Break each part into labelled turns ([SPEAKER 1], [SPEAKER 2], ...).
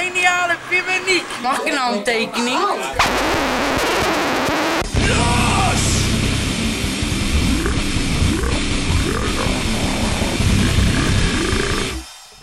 [SPEAKER 1] geniale Pimeniek. Mag ik een handtekening?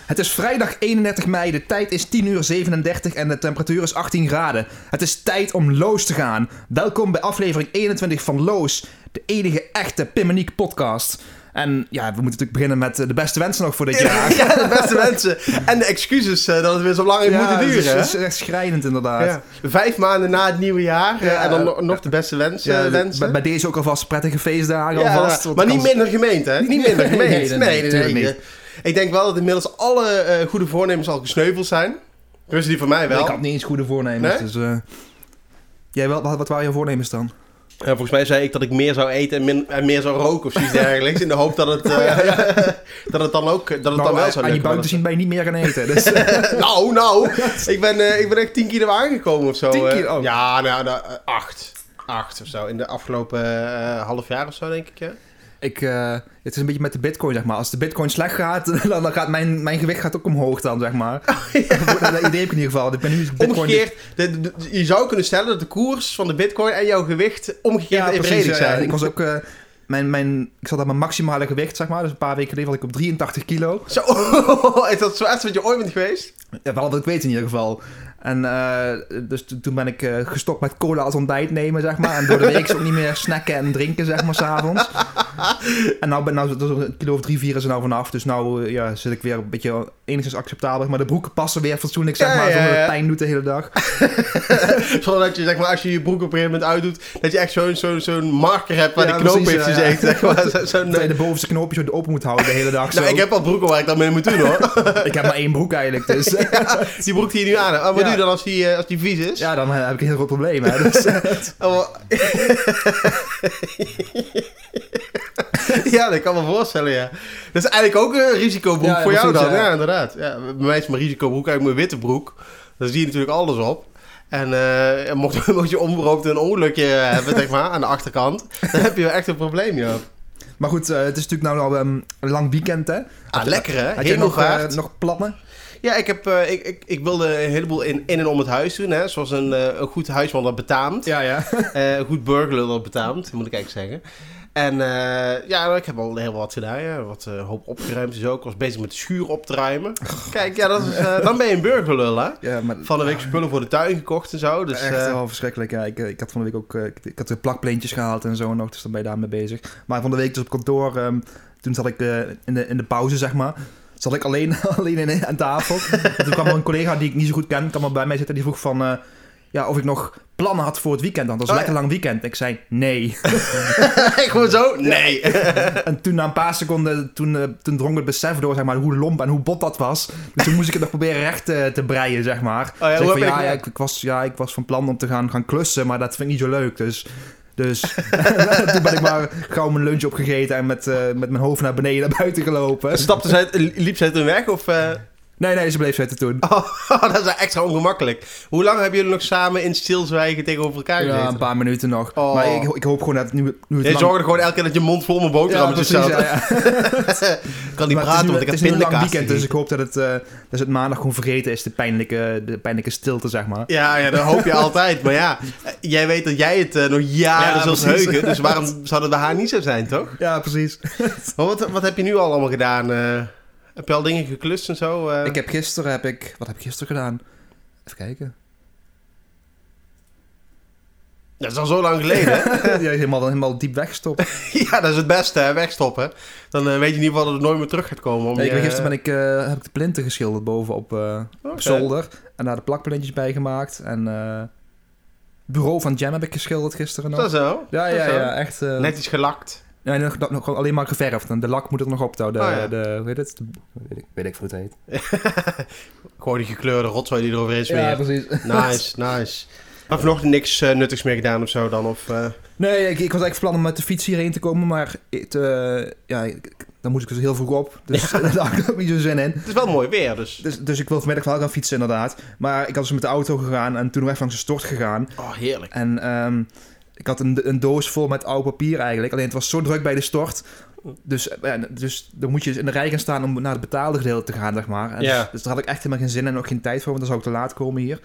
[SPEAKER 2] Het is vrijdag 31 mei, de tijd is 10 uur 37 en de temperatuur is 18 graden. Het is tijd om Loos te gaan. Welkom bij aflevering 21 van Loos, de enige echte Pimmeniek podcast. En ja, we moeten natuurlijk beginnen met eh, de beste wensen nog voor dit jaar.
[SPEAKER 3] Ja, de beste mensen. En de excuses eh, dat het weer zo lang heeft moeten
[SPEAKER 2] het
[SPEAKER 3] duren.
[SPEAKER 2] het is echt schrijnend inderdaad.
[SPEAKER 3] Ja. Vijf maanden na het nieuwe jaar. eh, en dan nog- de beste wensen.
[SPEAKER 2] Ja,
[SPEAKER 3] wensen.
[SPEAKER 2] bij, deze ook alvast prettige feestdagen alvast.
[SPEAKER 3] maar niet minder gemeend, hè? Niet minder gemeend.
[SPEAKER 2] nee, nee, nee.
[SPEAKER 3] Ik denk wel dat inmiddels alle goede voornemens al gesneuveld zijn. Dus die van mij wel.
[SPEAKER 2] Ik had niet eens goede voornemens.
[SPEAKER 3] Nee?
[SPEAKER 2] Dus, jij wel, wat, wat waren je voornemens dan?
[SPEAKER 3] Ja, volgens mij zei ik dat ik meer zou eten en, min- en meer zou roken of zoiets dergelijks. In de hoop dat het, eh, dat het dan ook dat het dan wel zou
[SPEAKER 2] Nou, aan je
[SPEAKER 3] lukken.
[SPEAKER 2] te zien ben je niet meer gaan eten. Dus,
[SPEAKER 3] nou, nou. ik, ben, eh, ik ben echt 10 kilo aangekomen of zo.
[SPEAKER 2] 10
[SPEAKER 3] eh.
[SPEAKER 2] kilo?
[SPEAKER 3] Ja, nou, nou, eh, acht. Acht of zo. In de afgelopen eh, half jaar of zo, denk ik. Ja.
[SPEAKER 2] Ik, eh, het is een beetje met de bitcoin, zeg maar. Als de bitcoin slecht gaat, dan, gaat mijn, mijn gewicht gaat ook omhoog dan, zeg maar. Dat idee heb ik in ieder geval. Ik ben nu bitcoin...
[SPEAKER 3] Omgekeerd, de- de- je zou kunnen stellen dat de koers van de bitcoin en jouw gewicht omgekeerd
[SPEAKER 2] ja, precies. ja,
[SPEAKER 3] zijn.
[SPEAKER 2] ik was ook... eh, mijn, mijn, ik zat aan mijn maximale gewicht, zeg maar. Dus een paar weken geleden was ik op 83 kilo.
[SPEAKER 3] Zo, is dat zo erg wat je ooit bent geweest?
[SPEAKER 2] Ja, wel dat ik weet in ieder geval. En eh, dus to- toen ben ik eh, gestopt met cola als ontbijt nemen, zeg maar. En door de week ook niet meer snacken en drinken, zeg maar, s'avonds. En nou ben nou, dus een kilo of drie, vier is er nou vanaf. Dus nou eh, ja, zit ik weer een beetje enigszins acceptabel. Maar de broeken passen weer fatsoenlijk, zeg
[SPEAKER 3] Ja,
[SPEAKER 2] maar.
[SPEAKER 3] ja,
[SPEAKER 2] Zonder dat pijn doet de hele dag.
[SPEAKER 3] Zonder dat je, zeg maar, als je je broek op een gegeven moment uitdoet, dat je echt zo'n zo'n zo'n marker hebt waar de knoop heeft gezeten. Zeg maar. Zo-
[SPEAKER 2] Terwijl je de bovenste knoopjes zo open moet houden de hele dag. Zo.
[SPEAKER 3] nou, ik heb al broeken waar ik dat mee moet doen hoor.
[SPEAKER 2] ik heb maar één broek eigenlijk, dus...
[SPEAKER 3] die broek die je nu aan hebt. Oh, dan als die, eh, als die vies is?
[SPEAKER 2] Ja, dan eh, heb ik een heel groot probleem, hè. Dus, eh,
[SPEAKER 3] Oh, ja, dat kan me voorstellen, ja. Dat is eigenlijk ook een risicobroek
[SPEAKER 2] Ja,
[SPEAKER 3] voor jou dan.
[SPEAKER 2] ja.
[SPEAKER 3] Ja, inderdaad. Ja, bij mij is mijn risicobroek eigenlijk mijn witte broek. Daar zie je natuurlijk alles op. En mocht, mocht je onberoopt een ongelukje hebben, zeg maar, aan de achterkant, dan heb je wel echt een probleem, joh.
[SPEAKER 2] maar goed, het is natuurlijk nou al ehm, een lang weekend, hè.
[SPEAKER 3] Ah, lekker hè?
[SPEAKER 2] Had je nog, eh, nog plannen?
[SPEAKER 3] Ja, ik, heb, eh, ik, ik, ik wilde een heleboel in, in en om het huis doen. Hè? Zoals een, eh, een goed huisman dat betaamt.
[SPEAKER 2] Ja, ja.
[SPEAKER 3] Eh, een goed burglar dat betaamt, moet ik eigenlijk zeggen. En eh, ja, ik heb al heel wat gedaan. Ja. Wat eh, hoop opgeruimd is ook. Ik was bezig met de schuur op te ruimen. Kijk, ja, dat is, eh, dan ben je een burgerlul, hè?
[SPEAKER 2] ja maar,
[SPEAKER 3] Van de week spullen voor de tuin gekocht en zo. Dus,
[SPEAKER 2] echt
[SPEAKER 3] eh,
[SPEAKER 2] wel verschrikkelijk. Ja, ik, eh, ik had van de week ook eh, ik, ik had de plakpleentjes gehaald en zo nog, dus dan ben je daarmee bezig. Maar van de week dus op kantoor, ehm, toen zat ik eh, in, de, in de pauze, zeg maar, zat ik alleen, alleen in, aan tafel. en toen kwam er een collega die ik niet zo goed ken, kwam er bij mij zitten, die vroeg van, eh, ja, of ik nog plannen had voor het weekend. Want dat was
[SPEAKER 3] Oh,
[SPEAKER 2] een lekker lang weekend. Ik zei, nee.
[SPEAKER 3] gewoon zo? Nee.
[SPEAKER 2] en toen na een paar seconden, toen, eh, toen drong het besef door, zeg maar, hoe lomp en hoe bot dat was. Dus toen moest ik het nog proberen recht te, te breien, zeg maar.
[SPEAKER 3] Oh ja,
[SPEAKER 2] Dus ik van, ja, ik, ik was, ja, ik was van plan om te gaan, gaan klussen, maar dat vind ik niet zo leuk. Dus, dus toen ben ik maar gauw mijn lunch opgegeten en met, eh, met mijn hoofd naar beneden naar buiten gelopen.
[SPEAKER 3] Stapte zij, liep zij toen weg? Of, eh?
[SPEAKER 2] Nee, nee, ze bleef zitten toen.
[SPEAKER 3] Oh, dat is extra ongemakkelijk. Hoe lang hebben jullie nog samen in stilzwijgen tegenover elkaar
[SPEAKER 2] Ja,
[SPEAKER 3] gezeten?
[SPEAKER 2] een paar minuten nog.
[SPEAKER 3] Oh.
[SPEAKER 2] Maar ik, ik hoop gewoon dat nu, nu het lang-
[SPEAKER 3] zorgde gewoon elke keer dat je mond vol met
[SPEAKER 2] ja,
[SPEAKER 3] boterhammetjes
[SPEAKER 2] precies, ja, ja.
[SPEAKER 3] kan niet
[SPEAKER 2] Maar
[SPEAKER 3] praten,
[SPEAKER 2] het nu,
[SPEAKER 3] want ik heb
[SPEAKER 2] het is een lang
[SPEAKER 3] pindakaas
[SPEAKER 2] weekend, dus ik hoop dat het, eh, dat het maandag gewoon vergeten is, de pijnlijke, de pijnlijke stilte, zeg maar.
[SPEAKER 3] Ja, ja, dat hoop je altijd. Maar ja, jij weet dat jij het eh, nog jaren
[SPEAKER 2] Ja,
[SPEAKER 3] zult heugen. Dus waarom zou dat bij haar niet zo zijn, toch?
[SPEAKER 2] Ja, precies.
[SPEAKER 3] Maar wat, wat heb je nu al allemaal gedaan? eh? Heb je al dingen geklust en zo? eh?
[SPEAKER 2] Ik heb gisteren, heb ik, wat heb ik gisteren gedaan? Even kijken.
[SPEAKER 3] Dat is al zo lang geleden, hè?
[SPEAKER 2] ja, helemaal, helemaal diep weggestopt.
[SPEAKER 3] ja, dat is het beste, hè? wegstoppen. Dan eh, weet je in ieder geval dat het nooit meer terug gaat komen. Om
[SPEAKER 2] Nee, ik
[SPEAKER 3] je-
[SPEAKER 2] ben, gisteren ben ik, eh, heb ik de plinten geschilderd boven op, eh, zolder. En daar de plakplintjes bij gemaakt. En eh bureau van Jam heb ik geschilderd gisteren nog.
[SPEAKER 3] Dat zo.
[SPEAKER 2] ja,
[SPEAKER 3] dat
[SPEAKER 2] ja,
[SPEAKER 3] zo.
[SPEAKER 2] ja, echt. eh,
[SPEAKER 3] Net iets gelakt.
[SPEAKER 2] Nee, nog, nog, nog gewoon alleen maar geverfd. En de lak moet er nog op. De, de,
[SPEAKER 3] Oh, ja.
[SPEAKER 2] de, hoe heet het? De, weet, ik, weet ik hoe het heet.
[SPEAKER 3] Gewoon die gekleurde rotzooi die eroverheen smeert.
[SPEAKER 2] precies.
[SPEAKER 3] Nice, nice. Maar vanochtend niks eh, nuttigs meer gedaan of zo dan? Of, eh,
[SPEAKER 2] Nee, ik, ik was eigenlijk van plan om met de fiets hierheen te komen. Maar het, eh, ja, ik- dan moest ik dus heel vroeg op. Dus daar had ik ook niet zo zin in.
[SPEAKER 3] Het is wel mooi weer, dus...
[SPEAKER 2] Dus, dus ik wil vanmiddag wel gaan fietsen inderdaad. Maar ik had dus met de auto gegaan en toen nog even langs de stort gegaan.
[SPEAKER 3] Oh, heerlijk.
[SPEAKER 2] En ehm, ik had een, een doos vol met oud papier eigenlijk. Alleen het was zo druk bij de stort Dus, eh, dus dan moet je dus in de rij gaan staan om naar het betaalde gedeelte te gaan, zeg maar. En
[SPEAKER 3] Ja.
[SPEAKER 2] dus, dus daar had ik echt helemaal geen zin en ook geen tijd voor, want dan zou ik te laat komen hier.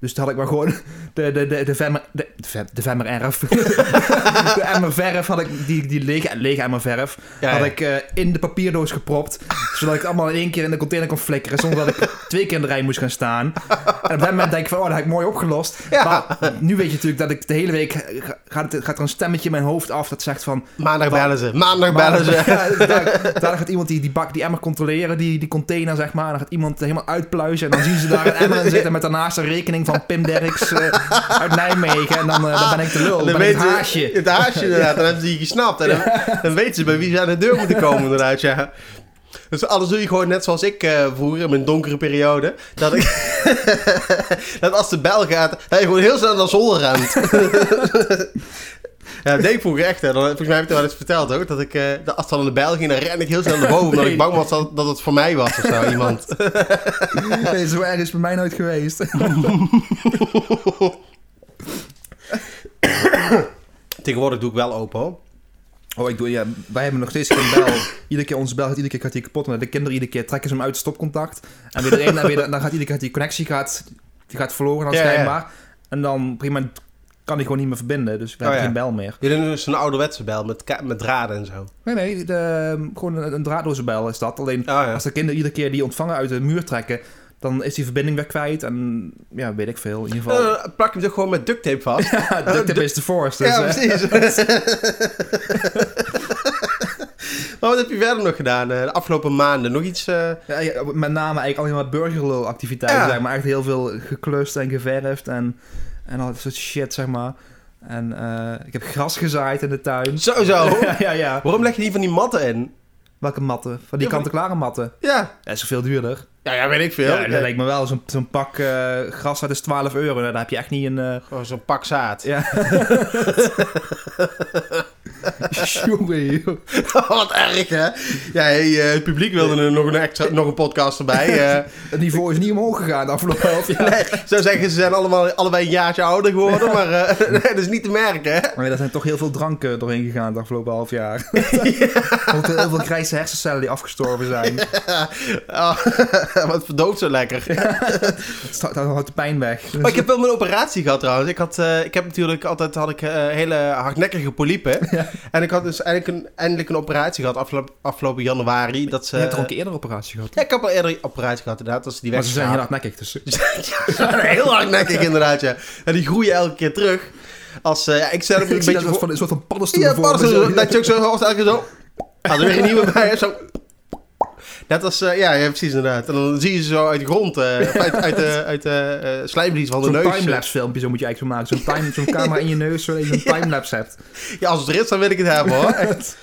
[SPEAKER 2] Dus toen had ik maar gewoon de, de, de, de, Vemmer, de, de, Vem- de Vemmer erf. de emmer verf had ik, die, die lege, lege emmer verf,
[SPEAKER 3] Ja,
[SPEAKER 2] had ik eh, in de papierdoos gepropt. zodat ik het allemaal in één keer in de container kon flikkeren, zonder dat ik twee keer in de rij moest gaan staan. En op dat moment denk ik van, oh, dat heb ik mooi opgelost.
[SPEAKER 3] Ja.
[SPEAKER 2] Maar nu weet je natuurlijk dat ik de hele week, gaat, gaat er een stemmetje in mijn hoofd af dat zegt van,
[SPEAKER 3] Maandag
[SPEAKER 2] Wat?
[SPEAKER 3] bellen ze. Maandag bellen ze.
[SPEAKER 2] Ja, daar, daar gaat iemand die, die bak, die emmer controleren, die, die container, zeg maar. En dan gaat iemand helemaal uitpluizen. En dan zien ze daar een emmer in zitten met daarnaast een rekening van Pim Derks eh, uit Nijmegen. En dan, eh, dan ben ik de lul. Dan,
[SPEAKER 3] Dan
[SPEAKER 2] ben ik
[SPEAKER 3] weten
[SPEAKER 2] het haasje.
[SPEAKER 3] Het haasje inderdaad. Dan hebben ze die gesnapt. En dan, dan weten ze bij wie ze aan de deur moeten komen inderdaad. Ja. Dus alles doe je gewoon net zoals ik vroeger in mijn donkere periode. Dat, ik, dat als de bel gaat, dat je gewoon heel snel naar zolder rent. Ja, dat deed ik vroeger echt. Hè. Dan, volgens mij heb ik het wel eens verteld ook. Dat ik, eh, dat als dan de bel ging, dan ren ik heel snel naar boven. Omdat ik bang was dat, dat het voor mij was of zo. Iemand.
[SPEAKER 2] Nee, zo erg is het bij mij nooit geweest.
[SPEAKER 3] Tegenwoordig doe ik wel open hoor.
[SPEAKER 2] Oh, ik doe, ja, wij hebben nog steeds geen bel. Iedere keer onze bel gaat iedere keer gaat die kapot. Maar de kinderen iedere keer trekken ze hem uit het stopcontact. En weer erin en weer, dan gaat iedere keer die connectie gaat, die gaat verloren dan
[SPEAKER 3] Ja, ja.
[SPEAKER 2] schijnbaar. En dan moment kan hij gewoon niet meer verbinden. Dus we
[SPEAKER 3] Oh,
[SPEAKER 2] hebben
[SPEAKER 3] ja.
[SPEAKER 2] geen bel meer.
[SPEAKER 3] Jullie hebben dus een ouderwetse bel met, met draden en zo.
[SPEAKER 2] Nee, nee, de, gewoon een, een draadloze bel is dat. Alleen
[SPEAKER 3] Oh ja.
[SPEAKER 2] als de kinderen iedere keer die ontvangen uit de muur trekken, dan is die verbinding weer kwijt. En ja, weet ik veel. In ieder geval.
[SPEAKER 3] Eh, plak je hem toch gewoon met duct tape vast?
[SPEAKER 2] Ja, duct tape is de force. Dus,
[SPEAKER 3] ja,
[SPEAKER 2] eh,
[SPEAKER 3] precies. maar wat heb je verder nog gedaan eh, de afgelopen maanden? Nog iets? eh,
[SPEAKER 2] ja, ja, met name eigenlijk alleen maar burgerlul activiteiten.
[SPEAKER 3] Ja.
[SPEAKER 2] Zeg maar echt heel veel geklust en geverfd en, en al dat soort shit, zeg maar. En eh, ik heb gras gezaaid in de tuin.
[SPEAKER 3] Zo, zo.
[SPEAKER 2] ja, ja, ja.
[SPEAKER 3] Waarom leg je niet van die matten in?
[SPEAKER 2] Welke matten? Van die
[SPEAKER 3] Ja,
[SPEAKER 2] kant-en-klare matten.
[SPEAKER 3] Ja.
[SPEAKER 2] Dat is veel duurder.
[SPEAKER 3] Ja, ja, weet ik veel.
[SPEAKER 2] Ja, dat lijkt me wel. Zo'n zo'n pak eh, gras, dat is 12 euro. Nou, Daar heb je echt niet een...
[SPEAKER 3] Gewoon zo'n pak zaad.
[SPEAKER 2] Ja. Jongen.
[SPEAKER 3] Wat erg, hè? Ja, hey, eh, het publiek wilde er nog een, extra, nog een podcast erbij. eh.
[SPEAKER 2] Het niveau is niet omhoog gegaan de afgelopen half jaar.
[SPEAKER 3] nee, zou zeggen, ze zijn allemaal, allebei een jaartje ouder geworden, maar eh, nee, dat is niet te merken, hè?
[SPEAKER 2] Maar er zijn toch heel veel dranken doorheen gegaan de afgelopen half jaar. Ook heel veel grijze hersencellen die afgestorven zijn.
[SPEAKER 3] Oh, wat verdooft zo lekker.
[SPEAKER 2] Het houdt de pijn weg.
[SPEAKER 3] Maar Oh, ik heb wel mijn operatie gehad trouwens. Ik, had, ik heb natuurlijk altijd had ik, hele hardnekkige polypen. En ik had dus eindelijk een, eindelijk een operatie gehad afgelopen, afgelopen januari. Dat ze,
[SPEAKER 2] Je hebt er ook een eerder operatie gehad.
[SPEAKER 3] ja, ik heb al eerder een operatie gehad inderdaad. Dat ze die
[SPEAKER 2] Maar ze zijn heel hardnekkig. Dus
[SPEAKER 3] Ja, ze zijn heel hardnekkig inderdaad, ja. En die groeien elke keer terug. Als, eh, ja, ik hem een
[SPEAKER 2] dat
[SPEAKER 3] beetje voor...
[SPEAKER 2] van, een soort van paddenstoel
[SPEAKER 3] Ja, paddenstoel, dat je ook zo als elke keer zo... Als er weer een nieuwe bij is, zo... Net als, eh, ja, ja, precies inderdaad. En dan zie je ze zo uit de grond, eh, uit, uit de, uit de eh, slijmvlies van de
[SPEAKER 2] Zo'n
[SPEAKER 3] neus. eh.
[SPEAKER 2] timelapse filmpje, zo moet je eigenlijk zo maken. Zo'n time, zo'n camera in je neus, zodat je zo'n timelapse hebt.
[SPEAKER 3] Ja, als het er is, dan wil ik het hebben hoor. Echt.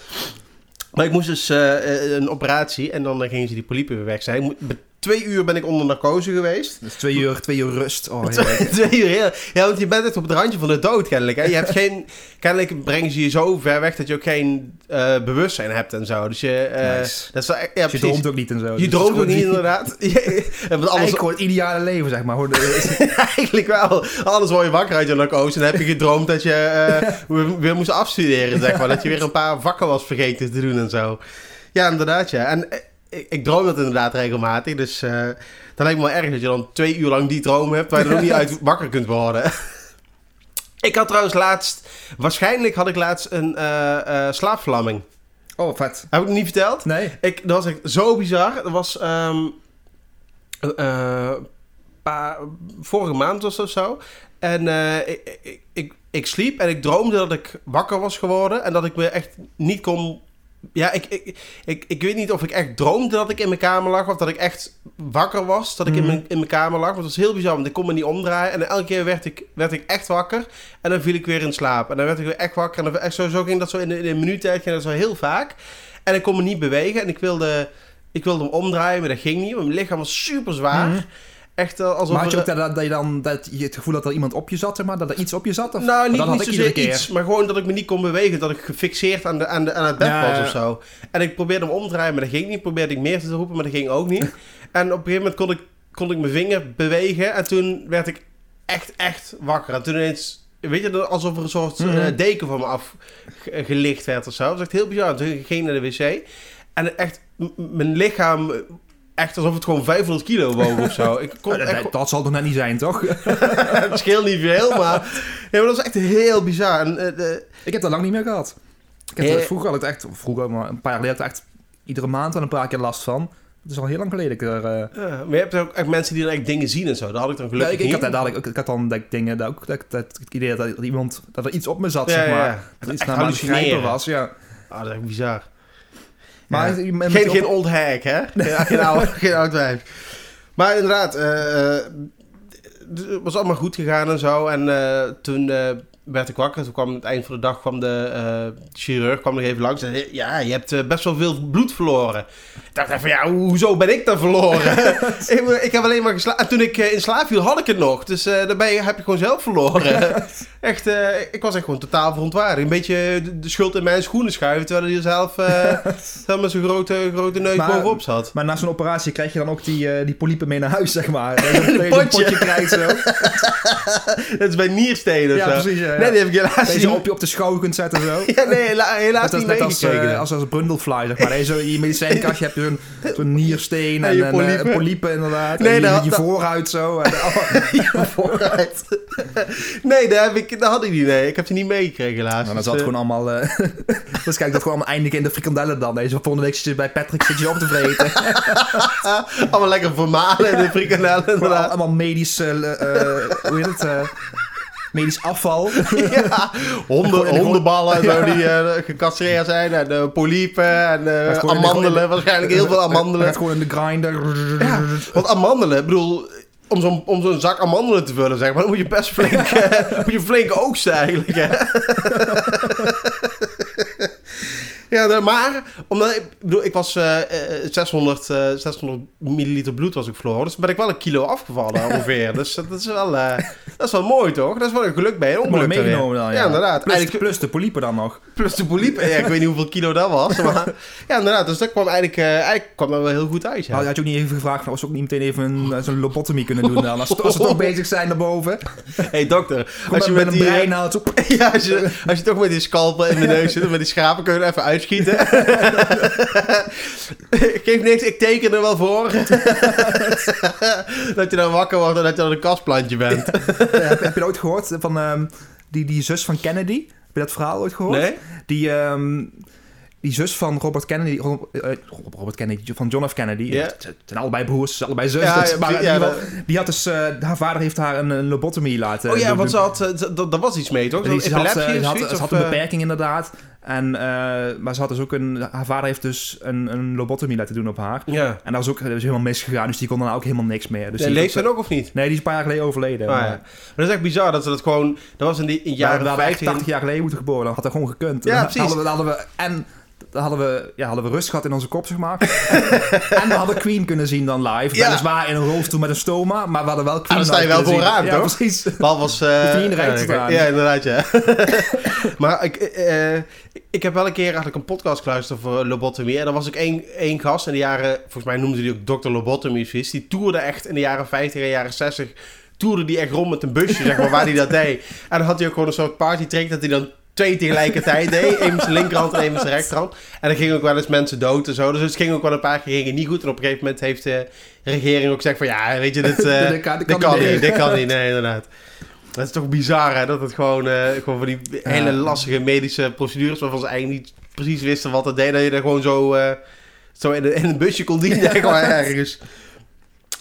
[SPEAKER 3] Maar ik moest dus eh, eh, een operatie en dan eh, gingen ze die polypen weer weg zijn. Twee uur ben ik onder narcose geweest.
[SPEAKER 2] Dus twee uur, twee uur rust. Oh,
[SPEAKER 3] twee uur, heel- ja, want je bent echt op het randje van de dood kennelijk. Hè? Je hebt geen, kennelijk brengen ze je zo ver weg dat je ook geen eh, bewustzijn hebt en zo. Dus je, eh,
[SPEAKER 2] Nice.
[SPEAKER 3] dat is echt- ja,
[SPEAKER 2] je
[SPEAKER 3] precies.
[SPEAKER 2] droomt ook niet en zo.
[SPEAKER 3] Je
[SPEAKER 2] Dus
[SPEAKER 3] droomt ook niet inderdaad. Je- alles,
[SPEAKER 2] Eigenlijk het ideale leven, zeg maar. De-
[SPEAKER 3] eigenlijk wel. Anders word je wakker uit je narcose en dan heb je gedroomd dat je eh, weer, moest afstuderen, zeg maar. Dat je weer een paar vakken was vergeten te doen en zo. Ja, inderdaad, ja. En ik, ik droom dat inderdaad regelmatig, dus eh dan lijkt me wel erg dat je dan twee uur lang die droom hebt, waar je er ook niet uit wakker kunt worden. ik had trouwens laatst, waarschijnlijk had ik laatst een eh, slaapverlamming.
[SPEAKER 2] Oh, vet.
[SPEAKER 3] Heb ik het niet verteld?
[SPEAKER 2] Nee.
[SPEAKER 3] Ik, dat was echt zo bizar. Dat was ehm, eh, paar, vorige maand of zo. En ik, ik, ik, ik sliep en ik droomde dat ik wakker was geworden. En dat ik me echt niet kon... Ja, ik, ik, ik, ik weet niet of ik echt droomde dat ik in mijn kamer lag. Of dat ik echt wakker was dat ik in,
[SPEAKER 2] Mhm.
[SPEAKER 3] mijn, in mijn kamer lag. Want het was heel bizar, want ik kon me niet omdraaien. En elke keer werd ik, werd ik echt wakker. En dan viel ik weer in slaap. En dan werd ik weer echt wakker. En dan, echt zo, zo ging dat zo in, de- in een minuut tijd. Ging dat zo heel vaak. En ik kon me niet bewegen. En ik wilde, ik wilde hem omdraaien, maar dat ging niet. Want mijn lichaam was super zwaar.
[SPEAKER 2] Mhm.
[SPEAKER 3] Echt alsof
[SPEAKER 2] Maar had je ook dat, dat je dan dat je het gevoel dat er iemand op je zat, zeg maar? Dat er iets op je zat? Of?
[SPEAKER 3] nou, niet, niet zozeer iets, maar gewoon dat ik me niet kon bewegen. Dat ik gefixeerd aan, de, aan, de, aan het bed
[SPEAKER 2] Ja,
[SPEAKER 3] was of zo. En ik probeerde hem om te draaien, maar dat ging niet. Probeerde ik meer te roepen, maar dat ging ook niet. en op een gegeven moment kon ik, kon ik mijn vinger bewegen. En toen werd ik echt, echt wakker. En toen ineens weet je, alsof er een soort eh,
[SPEAKER 2] Mhm.
[SPEAKER 3] deken van me afgelicht werd of zo. Dat was echt heel bizar. Toen ging ik naar de wc. En echt, mijn lichaam, echt alsof het gewoon 500 kilo woog of zo. Ik kon
[SPEAKER 2] dat,
[SPEAKER 3] echt,
[SPEAKER 2] dat, dat zal toch net niet zijn, toch?
[SPEAKER 3] het scheelt niet veel, maar, nee, maar dat was echt heel bizar. En, eh, de-
[SPEAKER 2] ik heb dat lang niet meer gehad. Ik heb
[SPEAKER 3] Eh.
[SPEAKER 2] er- vroeger had ik het echt, vroeger, maar een paar jaar echt iedere maand wel een paar keer last van. Het is al heel lang geleden. Ik er, eh,
[SPEAKER 3] ja, maar je hebt ook echt mensen die dan echt dingen zien en zo. Dat had ik dan
[SPEAKER 2] ja,
[SPEAKER 3] gelukkig
[SPEAKER 2] ik, ik, had, ik had dan dat ik dingen, dat, ook, dat, het idee dat, iemand, dat er iets op me zat,
[SPEAKER 3] Ja,
[SPEAKER 2] zeg
[SPEAKER 3] ja,
[SPEAKER 2] maar.
[SPEAKER 3] ja.
[SPEAKER 2] Dat er iets naar grijpen was, ja.
[SPEAKER 3] Ah, dat is echt bizar.
[SPEAKER 2] Maar
[SPEAKER 3] Ja.
[SPEAKER 2] je- met-
[SPEAKER 3] Geen, geen old hack, hè? Ja, geen, oude, geen oud wijf. Maar inderdaad, eh, eh, het was allemaal goed gegaan en zo. En eh, toen werd ik wakker. Toen kwam aan het eind van de dag kwam de eh, chirurg kwam nog even langs. En zei, ja, je hebt eh, best wel veel bloed verloren. Ik dacht even, ja, hoezo ben ik dan verloren? ik, ik heb alleen maar geslapen. En toen ik eh, in slaap viel, had ik het nog. Dus eh daarbij heb je gewoon zelf verloren. echt, ik was echt gewoon totaal verontwaardigd. Een beetje de, de schuld in mijn schoenen schuiven. Terwijl hij zelf, met zo'n grote, grote neus
[SPEAKER 2] Maar-
[SPEAKER 3] bovenop zat.
[SPEAKER 2] Maar na zo'n operatie krijg je dan ook die, die polypen mee naar huis, zeg maar. Dat je een
[SPEAKER 3] potje.
[SPEAKER 2] potje krijgt zo.
[SPEAKER 3] Dat is bij nierstenen of
[SPEAKER 2] Ja,
[SPEAKER 3] zo.
[SPEAKER 2] precies. Ja, ja.
[SPEAKER 3] Nee, die heb ik helaas
[SPEAKER 2] Dat je ze
[SPEAKER 3] niet.
[SPEAKER 2] op je op de schouder kunt zetten zo.
[SPEAKER 3] Ja, nee, hela- helaas
[SPEAKER 2] Net als,
[SPEAKER 3] niet
[SPEAKER 2] net als, eh, als, als zeg maar. Dat je zo in je medicijnkastje heb je zo'n niersteen en, en
[SPEAKER 3] polypen.
[SPEAKER 2] eh, inderdaad.
[SPEAKER 3] Nee,
[SPEAKER 2] en je,
[SPEAKER 3] dat-
[SPEAKER 2] je
[SPEAKER 3] dat-
[SPEAKER 2] vooruit zo. En, oh,
[SPEAKER 3] vooruit. nee, dat, heb ik, dat had ik niet. Nee, ik heb die niet meegekregen helaas.
[SPEAKER 2] dan
[SPEAKER 3] Dus,
[SPEAKER 2] zat
[SPEAKER 3] eh,
[SPEAKER 2] gewoon allemaal... eh waarschijnlijk dat gewoon allemaal eindigen in de frikandellen dan. Deze volgende week zit je bij Patrick zit je op te vreten.
[SPEAKER 3] allemaal lekker vermalen in de frikandellen
[SPEAKER 2] allemaal medisch... eh, eh, hoe heet het? Medisch afval.
[SPEAKER 3] ja, honden, hondenballen en zo die gecastreerd zijn. En eh, polypen en eh,
[SPEAKER 2] de-
[SPEAKER 3] amandelen. Waarschijnlijk heel veel
[SPEAKER 2] Dat
[SPEAKER 3] amandelen.
[SPEAKER 2] gaat gewoon in de grinder.
[SPEAKER 3] Ja, want amandelen, ik bedoel, om zo'n, om zo'n zak amandelen te vullen, zeg maar, dan moet je best flink, moet je flink oogsten eigenlijk. Ja, maar, omdat ik, bedoel, ik was eh, 600, eh, 600 milliliter bloed was ik verloren, dus ben ik wel een kilo afgevallen ongeveer. dus dat is wel, eh, dat is wel mooi, toch? Dat is wel een geluk bij een ongeluk
[SPEAKER 2] meegenomen dan, ja.
[SPEAKER 3] Ja, inderdaad.
[SPEAKER 2] Plus,
[SPEAKER 3] Eigenlijk-
[SPEAKER 2] plus de polypen dan nog.
[SPEAKER 3] Plus de poliepen. Ja, ik weet niet hoeveel kilo dat was. Maar ja, inderdaad. Dus dat kwam eigenlijk, eh, eigenlijk kwam dat wel heel goed uit. Ja.
[SPEAKER 2] Had, had je ook niet even gevraagd, was ook niet meteen even een, eh, zo'n lobotomie kunnen doen dan? Als, als ze toch bezig zijn daarboven.
[SPEAKER 3] hey, dokter.
[SPEAKER 2] Als
[SPEAKER 3] Als je met,
[SPEAKER 2] een
[SPEAKER 3] die,
[SPEAKER 2] brein haalt,
[SPEAKER 3] ja, als, je, als je toch met die scalpel in de neus zit, met die schapen kun je er even uitschieten. Geef niks, ik teken er wel voor. dat je dan wakker wordt en dat je dan een kastplantje bent.
[SPEAKER 2] Eh, heb, heb je dat ooit gehoord van ehm, die, die zus van Kennedy? Heb je dat verhaal ooit gehoord?
[SPEAKER 3] Nee?
[SPEAKER 2] Die, ehm, die zus van Robert Kennedy, eh, Robert Kennedy, van John F. Kennedy.
[SPEAKER 3] Ja.
[SPEAKER 2] Het zijn allebei broers, allebei zus.
[SPEAKER 3] Ja,
[SPEAKER 2] dus-
[SPEAKER 3] ja,
[SPEAKER 2] maar
[SPEAKER 3] ja,
[SPEAKER 2] geval, die had dus, eh, haar vader heeft haar een, een lobotomie laten
[SPEAKER 3] Oh ja,
[SPEAKER 2] doen.
[SPEAKER 3] want ze had, dat, dat was iets mee, toch?
[SPEAKER 2] Ze had, had, had een beperking inderdaad. En, eh, maar ze had dus ook een, haar vader heeft dus een, een lobotomie laten doen op haar.
[SPEAKER 3] Ja.
[SPEAKER 2] En dat is ook dat is helemaal misgegaan, dus die kon dan ook helemaal niks meer. Dus die
[SPEAKER 3] leeft ze
[SPEAKER 2] heeft-
[SPEAKER 3] nog of niet?
[SPEAKER 2] Nee, die is een paar jaar geleden overleden.
[SPEAKER 3] Ah,
[SPEAKER 2] maar-
[SPEAKER 3] ja. Maar dat is echt bizar dat ze dat gewoon... Dat was in die in
[SPEAKER 2] Ja,
[SPEAKER 3] jaren
[SPEAKER 2] we hadden echt
[SPEAKER 3] 50...
[SPEAKER 2] 80 jaar geleden moeten geboren. Dan had dat gewoon gekund.
[SPEAKER 3] Ja,
[SPEAKER 2] Dan
[SPEAKER 3] precies.
[SPEAKER 2] Hadden we, dan hadden we, en dan hadden we, ja, hadden we rust gehad in onze kop, zeg maar. en we hadden Queen kunnen zien dan live.
[SPEAKER 3] Ja.
[SPEAKER 2] Weliswaar in een rolstoel met een stoma, maar we hadden wel Queen
[SPEAKER 3] Ah, dan sta je wel vooraan,
[SPEAKER 2] zien. Ja,
[SPEAKER 3] toch?
[SPEAKER 2] precies.
[SPEAKER 3] Bal was...
[SPEAKER 2] Hoeft niet in
[SPEAKER 3] ja, inderdaad, ja. maar ik, eh, ik heb wel een keer eigenlijk een podcast geluisterd over lobotomie. En dan was ik één, één gast in de jaren... Volgens mij noemden die ook Dr. Lobotomy. Die toerde echt in de jaren 50 en jaren 60... Toerde die echt rond met een busje, zeg maar, waar hij dat deed. En dan had hij ook gewoon een soort partytrick dat hij dan twee tegelijkertijd deed. Eén met zijn linkerhand en één met zijn rechterhand. En dan gingen ook wel eens mensen dood en zo. Dus het ging ook wel een paar keer gingen niet goed. En op een gegeven moment heeft de regering ook gezegd van... Ja, weet je, dit, eh,
[SPEAKER 2] Dit kan- dit
[SPEAKER 3] dit
[SPEAKER 2] kan niet.
[SPEAKER 3] Dit kan niet, nee, inderdaad. Dat is toch bizar, hè? Dat het gewoon, eh, gewoon van die hele lastige medische procedures... waarvan ze eigenlijk niet precies wisten wat het deed... dat je er gewoon zo, eh, zo in, een- in een busje kon dienen, maar, ergens.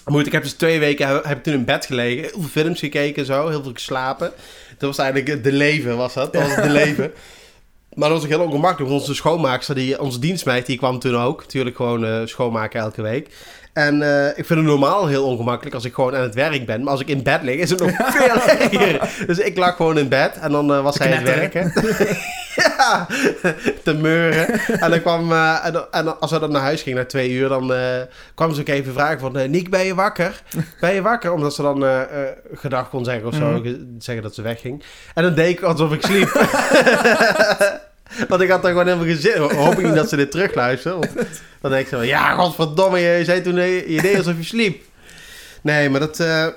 [SPEAKER 3] Moet, ik heb dus twee weken heb, ik toen in bed gelegen. Heel veel films gekeken en zo. Heel veel geslapen. Dat was eigenlijk de leven, was dat. Dat was de leven. Maar dat was ook heel ongemakkelijk. Onze schoonmaakster, die, onze dienstmeid, die kwam toen ook. Natuurlijk gewoon eh, schoonmaken elke week. En eh, ik vind het normaal heel ongemakkelijk als ik gewoon aan het werk ben. Maar als ik in bed lig, is het nog veel erger. Dus ik lag gewoon in bed en dan eh, was zij aan het werken. ja, te meuren. En dan kwam, eh, en, als we dan naar huis gingen na twee uur, dan kwam ze ook even vragen van... Niek, ben je wakker? Ben je wakker? Omdat ze dan gedag kon zeggen of zo.
[SPEAKER 2] Mhm.
[SPEAKER 3] ge- Zeggen dat ze wegging. En dan deed ik alsof ik sliep. Want ik had er gewoon helemaal geen zin in. Hoop ik niet dat ze dit terugluisteren. Want dan denk ik zo, ja, godverdomme, je zei toen, eh, je deed alsof je sliep. Nee, maar dat... eh,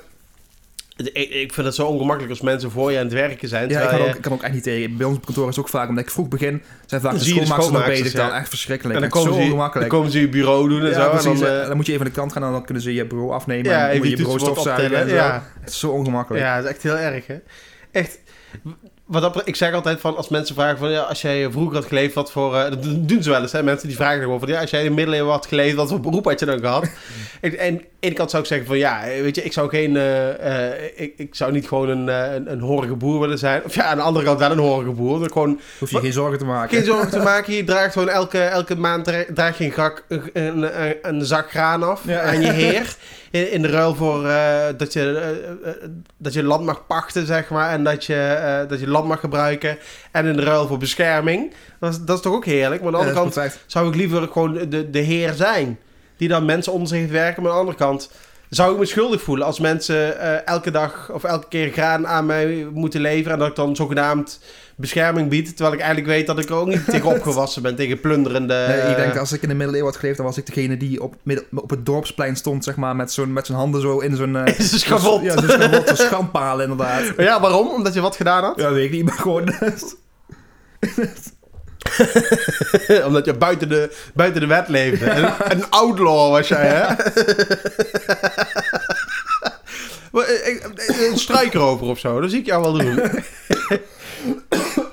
[SPEAKER 3] Ik, ik vind het zo ongemakkelijk als mensen voor je aan het werken zijn.
[SPEAKER 2] Ja, ik kan,
[SPEAKER 3] je-
[SPEAKER 2] ook, ik kan ook echt niet tegen. Bij ons op kantoor is het ook vaak, omdat ik vroeg begin, zijn vaak de
[SPEAKER 3] je
[SPEAKER 2] schoonmaaksters nog bezig dan. Echt verschrikkelijk.
[SPEAKER 3] en dan komen,
[SPEAKER 2] zo
[SPEAKER 3] ze, dan komen ze je bureau doen en
[SPEAKER 2] ja,
[SPEAKER 3] zo. En dan, eh,
[SPEAKER 2] dan moet je even aan de kant gaan en dan kunnen ze je bureau afnemen.
[SPEAKER 3] ja,
[SPEAKER 2] en moet je
[SPEAKER 3] die
[SPEAKER 2] bureau stofzuigen en zo. Het is zo ongemakkelijk.
[SPEAKER 3] Ja, dat is echt heel erg, hè? Echt. Wat dat, ik zeg altijd van als mensen vragen van ja, als jij vroeger had geleefd, wat voor. eh, dat doen ze wel eens, hè? Mensen die vragen gewoon van ja, als jij in de middeleeuwen had geleefd, wat voor beroep had je dan gehad? en, ene kant zou ik zeggen van ja, weet je, ik zou geen. eh, eh, ik, ik zou niet gewoon een, eh, een, een horige boer willen zijn. Of ja, aan de andere kant wel een horige boer. Dat gewoon
[SPEAKER 2] Hoef je geen zorgen te maken.
[SPEAKER 3] geen zorgen te maken. Je draagt gewoon elke, elke maand dra- draag je een, gak, een, zak graan af
[SPEAKER 2] Ja.
[SPEAKER 3] aan je heer. In, in de ruil voor dat, je, dat je land mag pachten, zeg maar. En dat je, dat je land mag gebruiken. En in de ruil voor bescherming. Dat is, dat is toch ook heerlijk. Maar aan de andere kant zou ik liever gewoon de, de heer zijn. Die dan mensen onder zich heeft werken. Maar aan de andere kant zou ik me schuldig voelen als mensen eh, elke dag of elke keer graan aan mij moeten leveren. En dat ik dan zogenaamd bescherming bied. Terwijl ik eigenlijk weet dat ik er ook niet tegen opgewassen ben. Tegen plunderende...
[SPEAKER 2] Nee, ik denk
[SPEAKER 3] eh,
[SPEAKER 2] als ik in de middeleeuwen had geleefd, dan was ik degene die op, op het dorpsplein stond, zeg maar, met, zo'n, met zijn handen zo in zo'n... eh,
[SPEAKER 3] In zijn schavot.
[SPEAKER 2] Ja, zo'n schavot, zo'n schandpaal inderdaad.
[SPEAKER 3] Ja, waarom? Omdat je wat gedaan had?
[SPEAKER 2] Ja, weet ik niet, maar gewoon...
[SPEAKER 3] Omdat je buiten de, buiten de wet leefde. Een, een outlaw was jij, hè? Eh, eh, Een struikrover of zo, dat zie ik jou wel doen.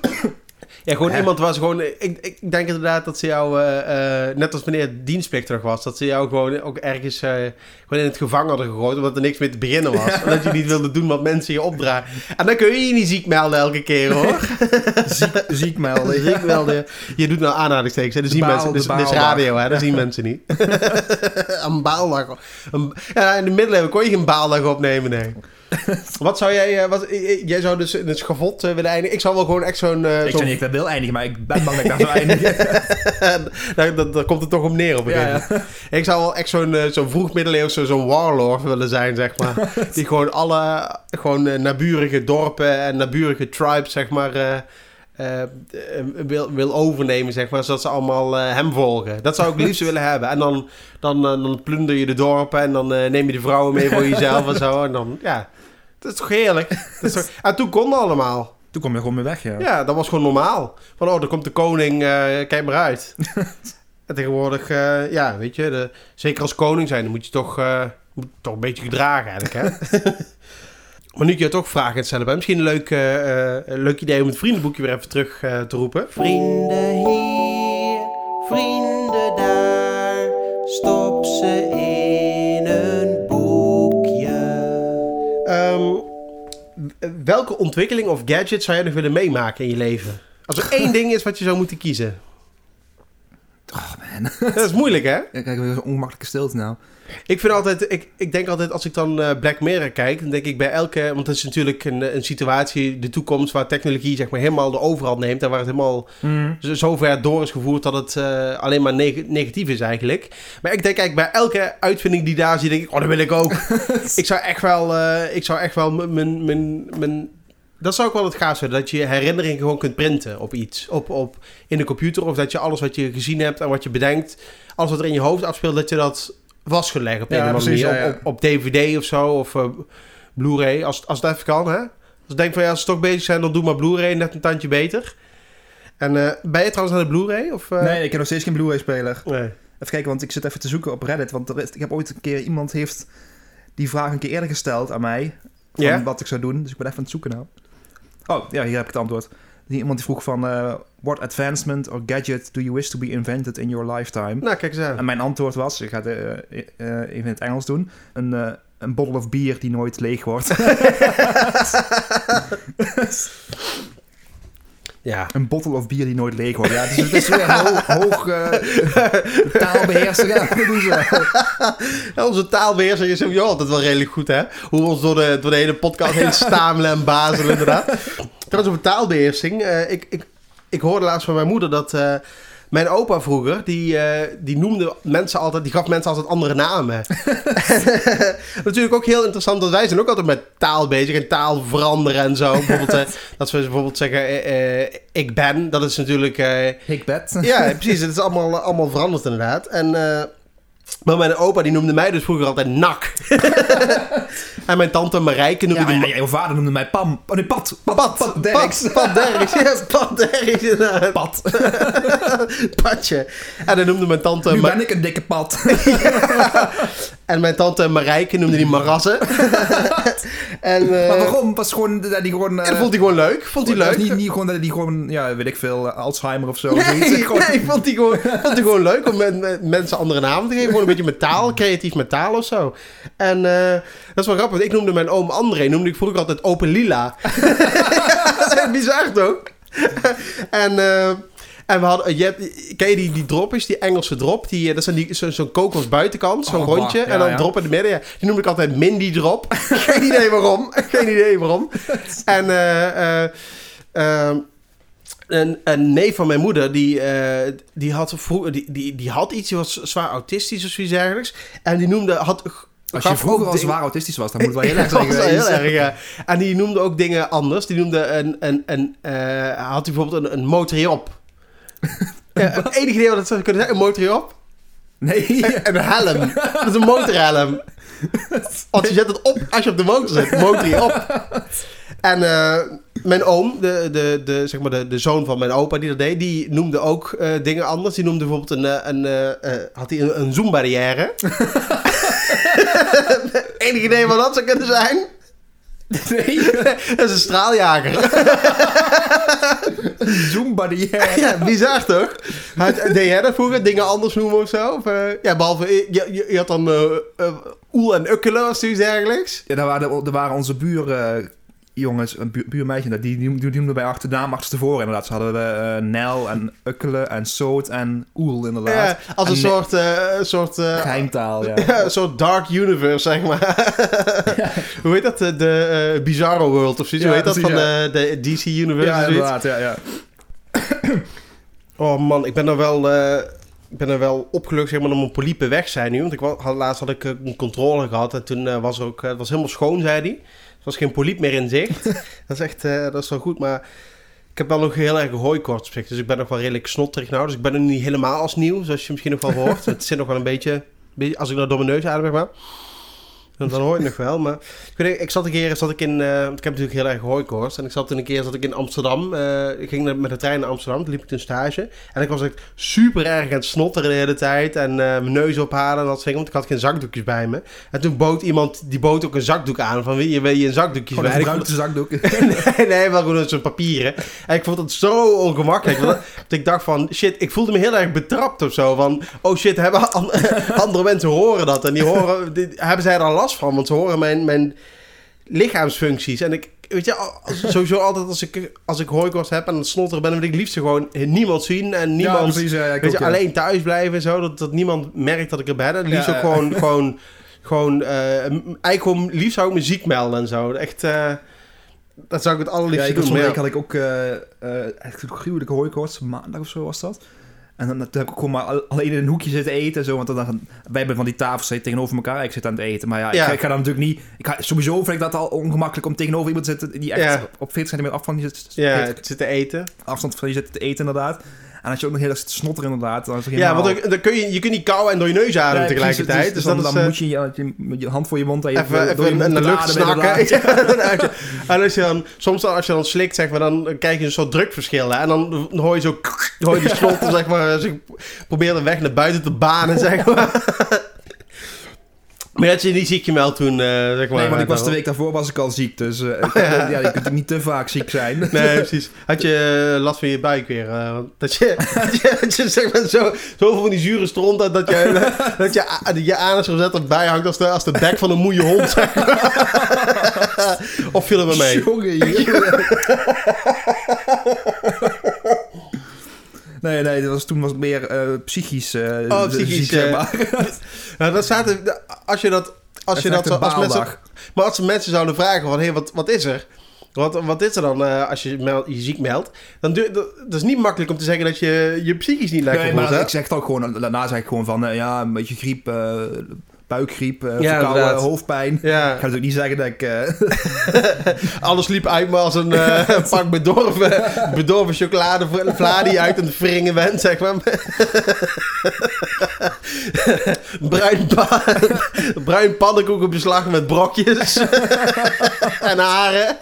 [SPEAKER 3] Ja, gewoon
[SPEAKER 2] Hè?
[SPEAKER 3] iemand was gewoon... Ik, ik denk inderdaad dat ze jou, eh, eh, net als wanneer het dienstplichtig was, dat ze jou gewoon ook ergens eh, gewoon in het gevangen hadden gegooid, omdat er niks mee te beginnen was. Omdat je niet wilde doen wat mensen je opdragen. En dan kun je je niet ziek melden elke keer, hoor.
[SPEAKER 2] ziek, ziek melden.
[SPEAKER 3] Ziek melden. Je doet nou aanhalingstekens, hè? Dat zien
[SPEAKER 2] baal-
[SPEAKER 3] mensen.
[SPEAKER 2] de
[SPEAKER 3] dit is
[SPEAKER 2] baaldag.
[SPEAKER 3] radio, hè? Dat zien mensen niet. een baaldag. Een, ja, in de middeleeuwen kon je geen baaldag opnemen, nee. Wat zou jij... eh, Wat, jij zou dus in het schavot eh, willen eindigen. Ik zou wel gewoon echt zo'n... eh,
[SPEAKER 2] Ik
[SPEAKER 3] zo'n-
[SPEAKER 2] zou niet echt wil eindigen, maar ik ben bang dat ik daar zou eindigen.
[SPEAKER 3] daar, daar, daar komt het toch om neer op een
[SPEAKER 2] Ja,
[SPEAKER 3] gegeven moment. Ik zou wel echt zo'n zo'n vroeg middeleeuwse zo'n warlord willen zijn, zeg maar. Die gewoon alle gewoon, naburige dorpen en naburige tribes, zeg maar... wil, wil overnemen, zeg maar, zodat ze allemaal hem volgen. Dat zou ik het liefst willen hebben. En dan, dan, dan plunder je de dorpen en dan neem je de vrouwen mee voor jezelf en zo. En dan, ja, dat is toch heerlijk? Dat is toch... En toen kon dat allemaal.
[SPEAKER 2] Toen kom je gewoon mee weg, ja.
[SPEAKER 3] Ja, dat was gewoon normaal. Van, oh, daar komt de koning, eh, kijk maar uit. en tegenwoordig, eh, ja, weet je, de, zeker als koning zijn, dan moet je toch, eh, moet je toch een beetje gedragen eigenlijk, hè? maar nu ik je toch vragen stellen, ben misschien een leuk, eh, eh, een leuk idee om het vriendenboekje weer even terug eh, te roepen. Vrienden hier, vrienden welke ontwikkeling of gadget zou jij nog willen meemaken in je leven? Als er één ding is wat je zou moeten kiezen.
[SPEAKER 2] Oh man.
[SPEAKER 3] Dat is moeilijk, hè?
[SPEAKER 2] Ja, kijk, weer zo'n ongemakkelijke stilte nou.
[SPEAKER 3] Ik vind altijd, ik, ik denk altijd als ik dan eh, Black Mirror kijk, dan denk ik bij elke, want het is natuurlijk een, een situatie, de toekomst, waar technologie zeg maar helemaal de overhand neemt en waar het helemaal zo- zo ver door is gevoerd dat het eh, alleen maar neg- negatief is eigenlijk. Maar ik denk eigenlijk bij elke uitvinding die daar zie, denk ik, oh, dat wil ik ook. ik zou echt wel, eh, ik zou echt wel mijn, mijn, mijn, dat zou ik wel het gaafst vinden, dat je je herinneringen gewoon kunt printen op iets, op, op, in de computer, of dat je alles wat je gezien hebt en wat je bedenkt, alles wat er in je hoofd afspeelt, dat je dat vastgelegd op een
[SPEAKER 2] Ja,
[SPEAKER 3] of andere manier,
[SPEAKER 2] ja.
[SPEAKER 3] Op, op, op DVD of zo, of eh, Blu-ray, als, als het even kan, hè. Als ik denk van ja, als ze toch bezig zijn, dan doe maar Blu-ray net een tandje beter. En eh, ben je trouwens naar de Blu-ray? Of, eh?
[SPEAKER 2] Nee, ik heb nog steeds geen Blu-ray-speler.
[SPEAKER 3] Nee.
[SPEAKER 2] Even kijken, want ik zit even te zoeken op Reddit. Want er is, ik heb ooit een keer iemand heeft die vraag een keer eerder gesteld aan mij. Van wat ik zou doen. Dus ik ben even aan het zoeken nou. Oh, ja, hier heb ik het antwoord. Die, iemand die vroeg van... eh, what advancement or gadget do you wish to be invented in your lifetime?
[SPEAKER 3] Nou, kijk eens aan.
[SPEAKER 2] En mijn antwoord was... Ik ga het even in het Engels doen. Een, eh, een bottle of bier die nooit leeg wordt.
[SPEAKER 3] Ja.
[SPEAKER 2] een bottle of bier die nooit leeg wordt. Ja, dus het is weer hoog, hoog eh, taalbeheersen. Ja, dat doen ze.
[SPEAKER 3] Ja, onze taalbeheerser is altijd wel redelijk goed, hè? Hoe we ons door de, door de hele podcast heen stamelen en bazelen, inderdaad. Trouwens, over taalbeheersing. eh, ik, ik, ik hoorde laatst van mijn moeder dat... eh, mijn opa vroeger, die, eh, die noemde mensen altijd, die gaf mensen altijd andere namen. Natuurlijk ook heel interessant, dat wij zijn ook altijd met taal bezig en taal veranderen en zo. Bijvoorbeeld, eh, dat we bijvoorbeeld zeggen, eh, ik ben, dat is natuurlijk... eh,
[SPEAKER 2] Hikbed.
[SPEAKER 3] ja, precies. Het is allemaal, allemaal veranderd inderdaad. En, maar mijn opa die noemde mij dus vroeger altijd nak. En mijn tante Marijke noemde
[SPEAKER 2] Ja,
[SPEAKER 3] die...
[SPEAKER 2] ja, ja, jouw vader noemde mij Pam. Oh nee, Pat. Pat,
[SPEAKER 3] Pat,
[SPEAKER 2] Pat Derks.
[SPEAKER 3] Pat, Pat Derks. Pat Derks.
[SPEAKER 2] Pat.
[SPEAKER 3] Patje. En dan noemde mijn tante...
[SPEAKER 2] Nu ben ik een dikke Pat.
[SPEAKER 3] en mijn tante Marijke noemde die Marasse. en, eh,
[SPEAKER 2] maar waarom? Was gewoon dat die gewoon...
[SPEAKER 3] en
[SPEAKER 2] eh,
[SPEAKER 3] dat vond hij gewoon leuk. Vond hij
[SPEAKER 2] dat
[SPEAKER 3] leuk.
[SPEAKER 2] Niet, niet gewoon dat die gewoon, ja, weet ik veel, eh, Alzheimer of zo.
[SPEAKER 3] Nee,
[SPEAKER 2] zoiets. Gewoon-
[SPEAKER 3] nee, vond hij gewoon, vond hij gewoon leuk om met, met mensen andere namen te geven. Gewoon een beetje met taal, creatief met taal of zo. En eh, dat is wel grappig. Ik noemde mijn oom André, noemde ik vroeger altijd Open Lila. Bizar toch? en, eh, en we hadden, je hebt, ken je die, die dropjes, die Engelse drop? Die, eh, dat zijn die, zo- zo'n kokos buitenkant, zo'n
[SPEAKER 2] Oh,
[SPEAKER 3] rondje.
[SPEAKER 2] ja,
[SPEAKER 3] en dan
[SPEAKER 2] ja.
[SPEAKER 3] drop in het midden. Ja. Die noem ik altijd Mindy drop. Geen idee waarom. Geen idee waarom. En eh, eh, ehm, een, een neef van mijn moeder, die, eh, die, had vroeger, die, die, die had iets, die was zwaar autistisch of zoiets dergelijks. En die noemde, had,
[SPEAKER 2] Als je vroeger al zwaar autistisch was, dan moet het wel heel erg zijn
[SPEAKER 3] heel erg, ja. En die noemde ook dingen anders. Die noemde een, een, een eh, had hij bijvoorbeeld een, een motoriop. ja, het enige idee wat het zou kunnen zijn, een motoriop.
[SPEAKER 2] Nee.
[SPEAKER 3] En een helm. Dat is een motorhelm. Want je zet het op als je op de motor zit. Motoriop. En eh, mijn oom, de, de, de, zeg maar de, de zoon van mijn opa die dat deed, die noemde ook eh, dingen anders. Die noemde bijvoorbeeld een, eh, een, eh, had hij een, een zoombarrière. Enig idee wat dat zou kunnen zijn?
[SPEAKER 2] Nee.
[SPEAKER 3] Dat is een straaljager.
[SPEAKER 2] Zoombarrière.
[SPEAKER 3] ja, bizar toch? Had, deed jij dat vroeger? Dingen anders noemen of zo? Of, eh, ja, behalve, je, je, je had dan eh, oel en ukkelen of zoiets dergelijks.
[SPEAKER 2] Ja, daar waren, er waren onze buren... jongens, een buur, buurmeisje, die, die, die noemden bij achternaam achterstevoren inderdaad. Ze hadden we eh, Nel en Ukkelen en Soot en Oel inderdaad.
[SPEAKER 3] Ja, als een
[SPEAKER 2] En
[SPEAKER 3] soort, eh, een soort eh,
[SPEAKER 2] Geheimtaal, ja.
[SPEAKER 3] Ja, een soort dark universe, zeg maar. Hoe heet dat? De, eh, Bizarro World of zoiets? Hoe heet dat? Van de, DC Universe
[SPEAKER 2] Ja, inderdaad, ja, ja.
[SPEAKER 3] Oh man, ik ben er wel, eh, ik ben er wel opgelucht zeg maar, dat mijn poliepen weg zijn nu. Want ik had, laatst had ik eh, een controle gehad en toen eh, was er ook, eh, het was helemaal schoon, zei hij. Er was geen poliep meer in zicht. dat is echt, eh, dat is wel goed. Maar ik heb wel nog heel erg hooikoorts op zich. Dus ik ben nog wel redelijk snotterig nou. Dus ik ben er niet helemaal als nieuw, zoals je misschien nog wel hoort. het zit nog wel een beetje, als ik nou door mijn neus adem, zeg maar. Dan, hoor je het nog wel. Maar ik, weet, ik zat een keer, zat ik in, eh, ik heb natuurlijk heel erg hooikoorts. En ik zat een keer zat ik in Amsterdam. eh, ik ging naar- met de trein naar Amsterdam. Toen liep ik een stage. En ik was echt super erg aan het snotteren de hele tijd. En eh, mijn neus ophalen en dat soort. Want ik had geen zakdoekjes bij me. En toen bood iemand, die bood ook een zakdoek aan. Van, wil je, wil je een zakdoekje
[SPEAKER 2] Gewoon
[SPEAKER 3] bij?
[SPEAKER 2] een
[SPEAKER 3] En ik
[SPEAKER 2] gebruikte zakdoek.
[SPEAKER 3] nee, nee, wel gewoon zo'n papieren. En ik vond het zo ongemakkelijk. want Dat ik dacht van, shit, ik voelde me heel erg betrapt of zo. Van, oh shit, hebben an- andere mensen horen dat. En die horen, die, hebben zij er last van? Want ze horen mijn, mijn lichaamsfuncties. En ik, weet je, sowieso altijd als ik, als ik hooikoorts heb en snotteren ben, dan wil ik liefst gewoon niemand zien. En
[SPEAKER 2] Ja,
[SPEAKER 3] niemand,
[SPEAKER 2] precies. Ja, ja, ik
[SPEAKER 3] weet je,
[SPEAKER 2] ook, ja.
[SPEAKER 3] alleen thuis blijven en zo. Dat, dat niemand merkt dat ik er ben. En liefst
[SPEAKER 2] Ja,
[SPEAKER 3] ook
[SPEAKER 2] ja.
[SPEAKER 3] gewoon, gewoon, gewoon, eh, eigenlijk gewoon, liefst zou ik me ziek melden en zo. Echt, eh, dat zou ik het
[SPEAKER 2] Ja,
[SPEAKER 3] allerliefste
[SPEAKER 2] ik was
[SPEAKER 3] doen.
[SPEAKER 2] van week
[SPEAKER 3] ja.
[SPEAKER 2] had ik ook eh echt gruwelijke hooikoorts. Maandag of zo was dat. En dan toen heb ik gewoon maar al- alleen in een hoekje zitten eten. en Zo, want dan, wij hebben van die tafels zitten tegenover elkaar. Ik zit aan het eten. Maar ja,
[SPEAKER 3] Ja.
[SPEAKER 2] Ik, ik ga dan natuurlijk niet... Ik ga, sowieso vind ik dat al ongemakkelijk om tegenover iemand te zitten... die echt
[SPEAKER 3] Ja.
[SPEAKER 2] op 40 centimeter af van je zit,
[SPEAKER 3] Ja, het zitten eten.
[SPEAKER 2] afstand van je zit te eten inderdaad. En als je ook nog heel erg zit te snotteren inderdaad... Dan is
[SPEAKER 3] Ja,
[SPEAKER 2] helemaal-
[SPEAKER 3] want dan, dan kun je, je kunt niet kauwen en door je neus ademen
[SPEAKER 2] Nee,
[SPEAKER 3] tegelijkertijd.
[SPEAKER 2] precies,
[SPEAKER 3] dus,
[SPEAKER 2] dan,
[SPEAKER 3] is,
[SPEAKER 2] dan
[SPEAKER 3] eh,
[SPEAKER 2] moet je, je, je hand voor je mond... even,
[SPEAKER 3] even,
[SPEAKER 2] door je mond
[SPEAKER 3] de
[SPEAKER 2] te
[SPEAKER 3] lucht snakken. Ja, en als je dan, soms dan, als je dan slikt, zeg maar, dan krijg je een soort drukverschil. Hè? En dan, dan hoor je zo, je die slotten, zeg maar, zich probeert de weg naar buiten te banen, zeg maar. Maar dat je niet ziek gemeld toen, eh, zeg maar.
[SPEAKER 2] Nee, want ik was de week daarvoor was ik al ziek. Dus eh,
[SPEAKER 3] ja.
[SPEAKER 2] ja, je kunt niet te vaak ziek zijn.
[SPEAKER 3] Nee, precies. Had je eh, last van je buik weer? dat je, dat je, dat je zeg maar zo, zoveel van die zure stront had dat je, dat je, je anus gezet erbij hangt als de, als de bek van een moeie hond. Zeg maar. of viel het me mee?
[SPEAKER 2] Jongen, jongen. Nee, nee, dat was, toen was het meer psychisch, eh
[SPEAKER 3] Oh, psychisch,
[SPEAKER 2] ziek, maar.
[SPEAKER 3] Nou, dat staat als je dat, als je dat, als mensen, maar als mensen zouden vragen van, hé, wat, wat is er? Wat, wat is er dan eh, als je meld- je ziek meldt? Dan duur, dat, dat is niet makkelijk om te zeggen dat je je psychisch niet lekker
[SPEAKER 2] Nee,
[SPEAKER 3] voelt,
[SPEAKER 2] maar
[SPEAKER 3] hè?
[SPEAKER 2] ik zeg ook gewoon, daarna zeg ik gewoon van, eh, ja, een beetje griep, eh buikgriep,
[SPEAKER 3] Ja,
[SPEAKER 2] verkouden,
[SPEAKER 3] inderdaad.
[SPEAKER 2] hoofdpijn.
[SPEAKER 3] Ja.
[SPEAKER 2] Ik ga natuurlijk niet zeggen dat ik... eh,
[SPEAKER 3] Alles liep uit me als een eh, pak bedorven, bedorven chocolade vla die uit aan het wringen bent, zeg maar. bruin, pa bruin pannenkoekenbeslag met brokjes en haren.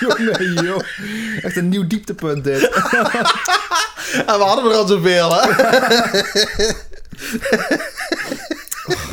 [SPEAKER 2] jongen, joh. Echt een nieuw dieptepunt dit.
[SPEAKER 3] En we hadden er al zoveel, hè? oh,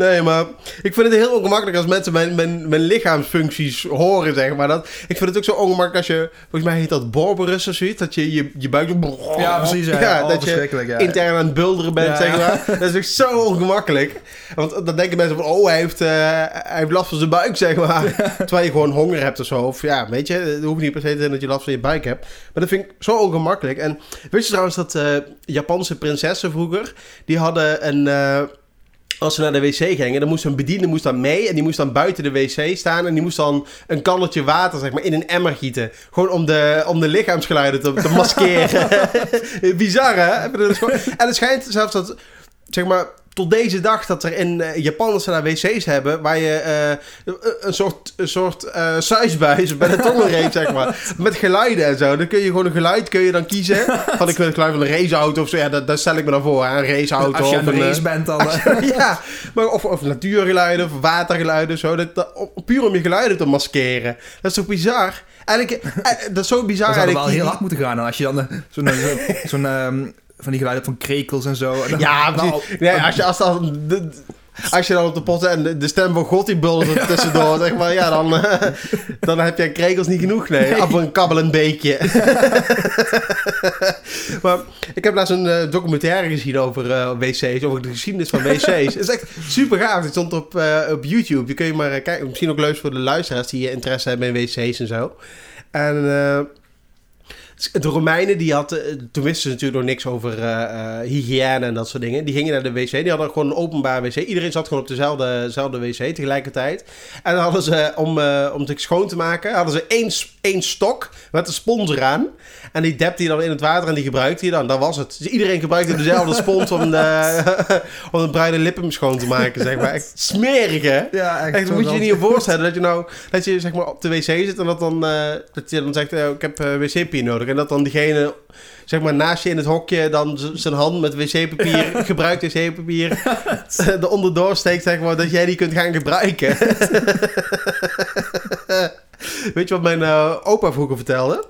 [SPEAKER 3] Nee, maar ik vind het heel ongemakkelijk als mensen mijn, mijn, mijn lichaamsfuncties horen, zeg maar. Dat, ik vind het ook zo ongemakkelijk als je, volgens mij heet dat borberus of zoiets, dat je je, je buik zo...
[SPEAKER 2] Ja, precies. Ja,
[SPEAKER 3] Ja,
[SPEAKER 2] Oh,
[SPEAKER 3] dat je
[SPEAKER 2] ja.
[SPEAKER 3] intern aan het bulderen bent, zeg maar. Dat is echt zo ongemakkelijk. Want dan denken mensen van, oh, hij heeft, eh, hij heeft last van zijn buik, zeg maar. Terwijl je gewoon honger hebt of zo. Of ja, weet je, het hoeft niet per se te zijn dat je last van je buik hebt. Maar dat vind ik zo ongemakkelijk. En weet je trouwens dat eh, Japanse prinsessen vroeger, die hadden een... eh, als ze naar de wc gingen, dan moest een bediende moest dan mee. En die moest dan buiten de wc staan. En die moest dan een kannetje water zeg maar, in een emmer gieten. Gewoon om de, om de lichaamsgeluiden te, te maskeren. Bizar, hè? En het schijnt zelfs dat, zeg maar, tot deze dag dat er in eh, Japan dat ze daar wc's hebben waar je eh, een- soort, een soort suisbuis bij de tongenreep, zeg maar. Met geluiden en zo. Dan kun je gewoon een geluid kun je dan kiezen. Van ik wil het geluid van een raceauto of zo. Ja, dat, dat stel ik me dan voor. Hè? Een raceauto
[SPEAKER 2] Als je
[SPEAKER 3] of een...
[SPEAKER 2] race bent dan... eh,
[SPEAKER 3] ja, maar of, of natuurgeluiden of watergeluiden. Zo, dat, dat, puur om je geluiden te maskeren. Dat is toch bizar? Eigenlijk, dat is zo bizar
[SPEAKER 2] Dan zou wel heel hard moeten gaan. Als je dan zo'n zo- van die geluiden van krekels en zo. En dan-
[SPEAKER 3] Ja,
[SPEAKER 2] nou.
[SPEAKER 3] Nee, als, je, als, dan, als je dan op de pot en de, de stem van God die buldert er tussendoor, zeg maar, ja, dan, dan heb je krekels niet genoeg. Nee, af een kabbelend beekje. maar ik heb laatst een eh, documentaire gezien over eh, wc's, over de geschiedenis van wc's. Het is echt super gaaf. Het stond op, eh, op YouTube. Je kun je maar kijken. Misschien ook leuk voor de luisteraars die interesse hebben in wc's en zo. En de Romeinen, die hadden, toen wisten ze natuurlijk nog niks over eh, eh, hygiëne en dat soort dingen. Die gingen naar de wc, die hadden gewoon een openbaar wc. Iedereen zat gewoon op dezelfde, dezelfde wc tegelijkertijd. En dan hadden ze, om, eh, om het schoon te maken, hadden ze één, één stok met een spons eraan. En die depte je dan in het water en die gebruikte je dan. Dat was het. Dus iedereen gebruikte dezelfde spons om de, om de bruine lippen schoon te maken, zeg maar. Echt smerig, hè?
[SPEAKER 2] ja, echt.
[SPEAKER 3] Echt,
[SPEAKER 2] zo
[SPEAKER 3] moet je je
[SPEAKER 2] dat-
[SPEAKER 3] niet voorstellen dat je nou dat je zeg maar op de wc zit en dat dan dat je dan zegt ik heb wc-papier nodig en dat dan diegene zeg maar naast je in het hokje dan zijn hand met wc-papier gebruikt wc-papier er onderdoor steekt zeg maar dat jij die kunt gaan gebruiken. Weet je wat mijn eh, opa vroeger vertelde?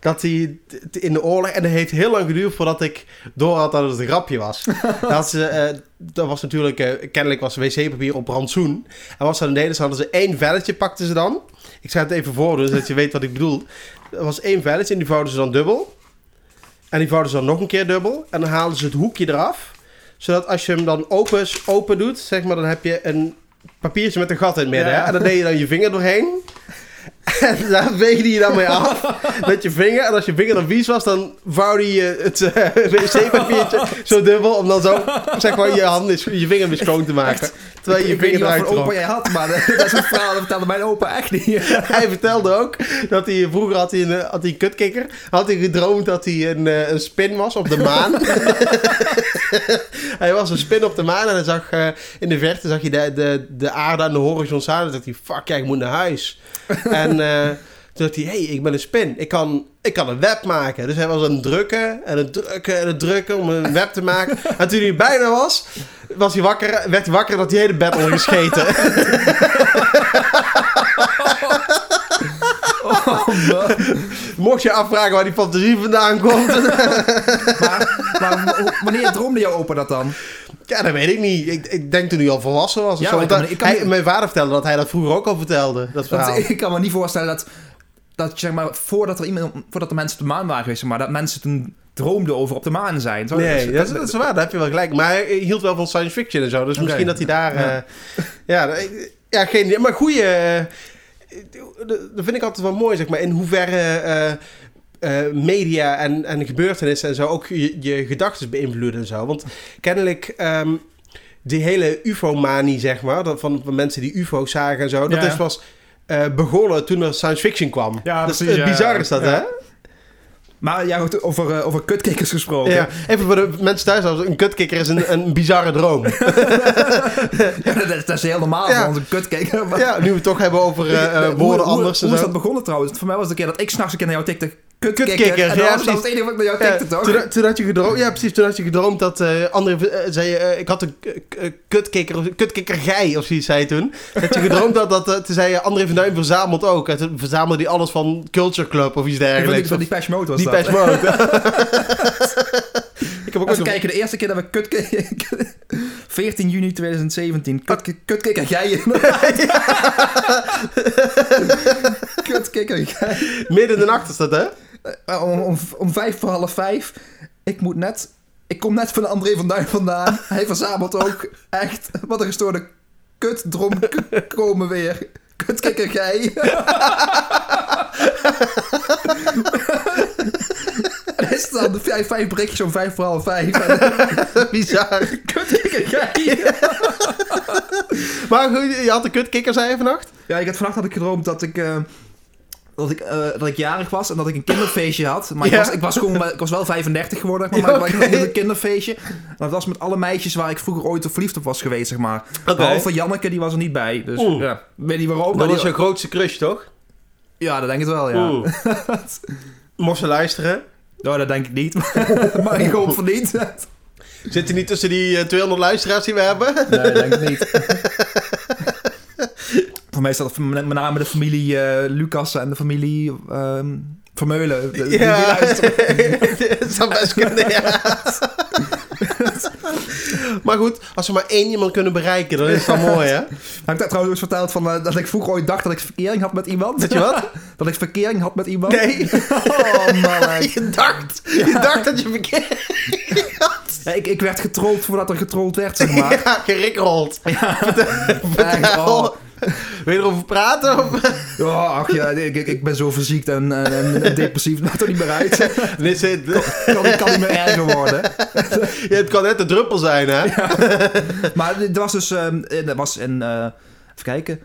[SPEAKER 3] Dat hij in de oorlog, en dat heeft heel lang geduurd voordat ik door had dat het een grapje was. dat, ze, eh, dat was natuurlijk, eh, kennelijk was wc-papier op rantsoen. En wat ze dan deden, ze hadden ze één velletje, pakten ze dan. Ik ga het even voordoen, zodat je weet wat ik bedoel. Er was één velletje en die vouwden ze dan dubbel. En die vouwden ze dan nog een keer dubbel. En dan haalden ze het hoekje eraf. Zodat als je hem dan open, open doet, zeg maar, dan heb je een papiertje met een gat in het midden.
[SPEAKER 2] Ja.
[SPEAKER 3] hè? En dan deed je dan je vinger doorheen. En daar veegde je dan mee af met je vinger. En als je vinger dan vies was, dan vouwde je het eh, wc-papiertje zo dubbel. Om dan zo, zeg maar, je, hand is, je vinger weer schoon te maken. Terwijl je
[SPEAKER 2] ik
[SPEAKER 3] vinger eruit
[SPEAKER 2] voor opa
[SPEAKER 3] trok.
[SPEAKER 2] jij had, maar eh, dat is een verhaal dat vertelde mijn opa echt niet.
[SPEAKER 3] Hij vertelde ook dat hij vroeger had hij een, eh, had hij een kutkikker. Had hij gedroomd dat hij een, een spin was op de maan. hij was een spin op de maan en hij zag in de verte zag je de, de, de aarde aan de horizon staan. En dacht hij, fuck ja, ik moet naar huis. en eh, toen dacht hij, hey, ik ben een spin. Ik kan, ik kan een web maken. Dus hij was aan het drukken en het drukken en het drukken om een web te maken. en toen hij bijna was, was hij wakker, werd hij wakker dat hij hele bed ondergescheten.
[SPEAKER 2] Oh.
[SPEAKER 3] Mocht je afvragen waar die fantasie vandaan komt.
[SPEAKER 2] maar, maar wanneer droomde jouw opa dat dan?
[SPEAKER 3] Ja, dat weet ik niet. Ik, ik denk toen hij al volwassen was.
[SPEAKER 2] Ja,
[SPEAKER 3] zo.
[SPEAKER 2] ik kan-
[SPEAKER 3] dat-
[SPEAKER 2] ik kan
[SPEAKER 3] hij-
[SPEAKER 2] niet-
[SPEAKER 3] Mijn vader vertelde dat hij dat vroeger ook al vertelde. Dat verhaal.
[SPEAKER 2] Want ik kan me niet voorstellen dat, dat zeg maar, voordat er, iemand, voordat de mensen op de maan waren geweest, maar, dat mensen toen droomden over op de maan zijn. Zo,
[SPEAKER 3] Nee,
[SPEAKER 2] dus-
[SPEAKER 3] dat is, dat is waar. Daar heb je wel gelijk. Maar hij hield wel van science fiction en zo. Dus misschien dat hij daar...
[SPEAKER 2] Ja.
[SPEAKER 3] eh, Ja, ja, geen idee. Maar goeie... eh, dat vind ik altijd wel mooi, zeg maar. In hoeverre eh, eh, media en, en gebeurtenissen en zo ook je, je gedachten beïnvloeden en zo. Want kennelijk... ehm, die hele ufo-manie, zeg maar, dat van, van mensen die ufo's zagen en zo, dat
[SPEAKER 2] Ja.
[SPEAKER 3] is pas eh, begonnen toen er science fiction kwam.
[SPEAKER 2] Ja,
[SPEAKER 3] dat is,
[SPEAKER 2] precies,
[SPEAKER 3] eh, bizar is dat,
[SPEAKER 2] Ja.
[SPEAKER 3] hè?
[SPEAKER 2] Maar ja, goed, over, over kutkikkers gesproken.
[SPEAKER 3] Ja, even voor de mensen thuis. Een kutkikker is een, een bizarre droom.
[SPEAKER 2] Ja, dat, is- dat is heel normaal
[SPEAKER 3] Ja.
[SPEAKER 2] voor onze kutkikker. Maar-
[SPEAKER 3] Ja, nu we het toch hebben over
[SPEAKER 2] Hoe-
[SPEAKER 3] woorden
[SPEAKER 2] hoe,
[SPEAKER 3] anders
[SPEAKER 2] Hoe,
[SPEAKER 3] en
[SPEAKER 2] is dat begonnen trouwens? Voor mij was het een keer dat ik s'nachts een keer naar jou tikte. Kutkikker.
[SPEAKER 3] Ja,
[SPEAKER 2] dat was- het enige wat ik naar jou tikte, toch?
[SPEAKER 3] toen, toen had je gedroomd, ja precies, toen had je gedroomd dat eh, zei, eh, ik had een kutkikker, of kutkikker gij of zoiets zei hij toen. Dat je gedroomd dat, dat toen zei je, André van Duin verzamelt ook. En toen verzamelde hij alles van Culture Club of iets dergelijks.
[SPEAKER 2] die, van die Mode was
[SPEAKER 3] Die
[SPEAKER 2] dat.
[SPEAKER 3] patch mode. ik heb ook
[SPEAKER 2] Als we kijken, de eerste keer dat we kutkikker... 14 juni 2017. Kutkikker, kutkikker gij. kutkikker gij.
[SPEAKER 3] midden in de nacht is dat, hè?
[SPEAKER 2] Eh, Om, om, om vijf voor half vijf. Ik moet net... Ik kom net van André van Duin vandaan. Hij verzamelt ook echt... Wat een gestoorde kutdrom komen weer. Kutkikker gij. En hij staat de vijf, vijf berichtjes om vijf voor half vijf.
[SPEAKER 3] Bizar.
[SPEAKER 2] kutkikker gij.
[SPEAKER 3] Maar goed, je had een kutkikker, zei je vannacht?
[SPEAKER 2] Ja, ik had vannacht had ik gedroomd dat ik... eh, dat ik, eh, dat ik jarig was en dat ik een kinderfeestje had. Maar
[SPEAKER 3] Ja.
[SPEAKER 2] ik, was, ik, was gewoon, ik was wel 35 geworden, maar,
[SPEAKER 3] Ja,
[SPEAKER 2] maar ik
[SPEAKER 3] oké.
[SPEAKER 2] had een kinderfeestje. En dat was met alle meisjes waar ik vroeger ooit verliefd op was geweest, zeg maar. Behalve Janneke, die was er niet bij. Dus
[SPEAKER 3] Oeh.
[SPEAKER 2] ja, ik weet niet waarom.
[SPEAKER 3] Dat
[SPEAKER 2] die-
[SPEAKER 3] was je grootste crush, toch?
[SPEAKER 2] Ja, dat denk ik wel, ja.
[SPEAKER 3] Mocht ze luisteren?
[SPEAKER 2] Nou, dat denk ik niet. maar ik hoop van niet.
[SPEAKER 3] Zit hij niet tussen die eh, 200 luisteraars die we hebben?
[SPEAKER 2] Nee, dat denk ik niet. Voor mij dat met name de familie eh, Lucas en de familie ehm, Vermeulen. Die luisteren.
[SPEAKER 3] dat zou best kunnen, ja. maar goed, als we maar één iemand kunnen bereiken, dan is dat mooi, hè?
[SPEAKER 2] Heb ik dat trouwens ook verteld van, eh, dat ik vroeger ooit dacht dat ik verkering had met iemand?
[SPEAKER 3] Weet je wat?
[SPEAKER 2] dat ik verkering had met iemand?
[SPEAKER 3] Nee.
[SPEAKER 2] Oh man.
[SPEAKER 3] Je dacht, je dacht dat je verkeerd
[SPEAKER 2] Ja, ik, ik werd getrold voordat er getrold werd, zeg maar.
[SPEAKER 3] ja,
[SPEAKER 2] oh.
[SPEAKER 3] Wil je erover praten? Of?
[SPEAKER 2] Ja, ach ja, ik, ben zo verziekt en, en, depressief. Maakt er niet meer uit.
[SPEAKER 3] Nee, het,
[SPEAKER 2] Kan, kan niet meer erger worden.
[SPEAKER 3] ja, het kan net een druppel zijn, hè?
[SPEAKER 2] Maar dit was dus... ehm, eh, dat was in... eh, even kijken.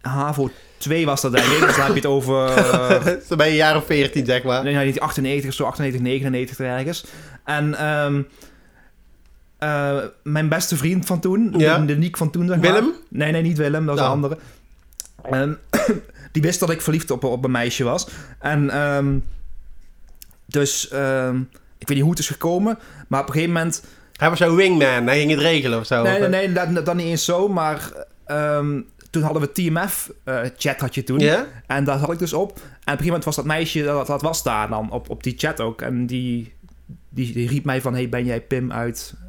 [SPEAKER 2] HAVO 2 was dat denk ik. Dus dan heb je het over... eh,
[SPEAKER 3] Dan ben je een jaar of 14, zeg maar.
[SPEAKER 2] Nee, niet 98 of zo, 98, 99 ergens. En ehm, eh, mijn beste vriend van toen,
[SPEAKER 3] Ja.
[SPEAKER 2] de, de Niek van toen, zeg maar.
[SPEAKER 3] Willem?
[SPEAKER 2] Nee, nee, niet Willem, dat was
[SPEAKER 3] Nou.
[SPEAKER 2] een andere. En die wist dat ik verliefd op, op een meisje was. En ehm, dus, ehm, ik weet niet hoe het is gekomen, maar op een gegeven moment...
[SPEAKER 3] Hij was jouw wingman, hij ging het regelen of zo.
[SPEAKER 2] Nee,
[SPEAKER 3] of-
[SPEAKER 2] nee, nee, dat, dat niet eens zo, maar ehm, toen hadden we TMF-chat had je toen. En daar zat ik dus op. En op een gegeven moment was dat meisje, dat, dat was daar dan op, op die chat ook. En die, die, die riep mij van, hey, ben jij Pim uit eh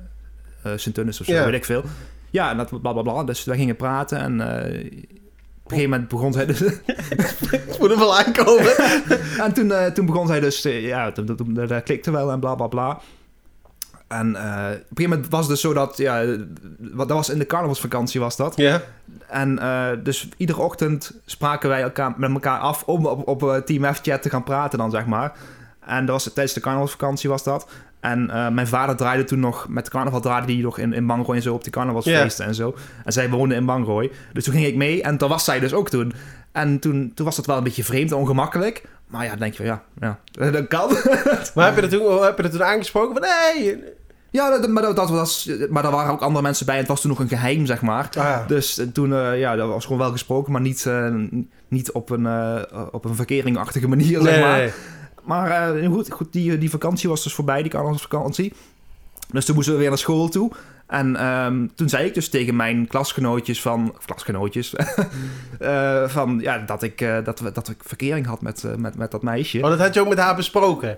[SPEAKER 2] Sint-Tunis of zo,
[SPEAKER 3] Ja.
[SPEAKER 2] weet ik veel. Ja, en dat bla bla bla. Dus wij gingen praten en eh, op een gegeven moment begon zij dus...
[SPEAKER 3] Het moet er wel aankomen.
[SPEAKER 2] en toen, eh, toen begon zij dus, eh, ja, dat, klikte wel en bla bla bla. En eh, op een gegeven moment was het dus zo dat, ja, wat- dat was in de carnavalsvakantie was dat.
[SPEAKER 3] Ja.
[SPEAKER 2] En eh, dus iedere ochtend spraken wij elkaar, met elkaar af om op, op eh, Team F-chat te gaan praten dan, zeg maar. En dat was, tijdens de carnavalsvakantie was dat. En eh, mijn vader draaide toen nog, met carnaval draaide hij nog in, in Bangrooi en zo op die carnavalsfeesten en zo. En zij woonde in Bangrooi. Dus toen ging ik mee en daar was zij dus ook toen. En toen, toen was dat wel een beetje vreemd en ongemakkelijk. Maar ja, dan denk je van ja, ja dat kan.
[SPEAKER 3] Maar heb je, dat toen, heb je dat toen aangesproken? Van, nee.
[SPEAKER 2] ja, dat, maar, dat, dat was, maar daar waren ook andere mensen bij en het was toen nog een geheim, zeg maar.
[SPEAKER 3] Ah,
[SPEAKER 2] Dus toen, eh, ja, dat was gewoon wel gesproken, maar niet, eh, niet op een, op een verkeringachtige manier, zeg
[SPEAKER 3] nee,
[SPEAKER 2] maar.
[SPEAKER 3] nee.
[SPEAKER 2] Maar eh, goed, goed die, die vakantie was dus voorbij, die carnavalsvakantie. Dus toen moesten we weer naar school toe. En ehm, toen zei ik dus tegen mijn klasgenootjes van... Of klasgenootjes. eh, van, ja, dat ik, eh, dat, we, dat ik verkering had met, eh, met, met dat meisje.
[SPEAKER 3] Oh, dat had je ook met haar besproken.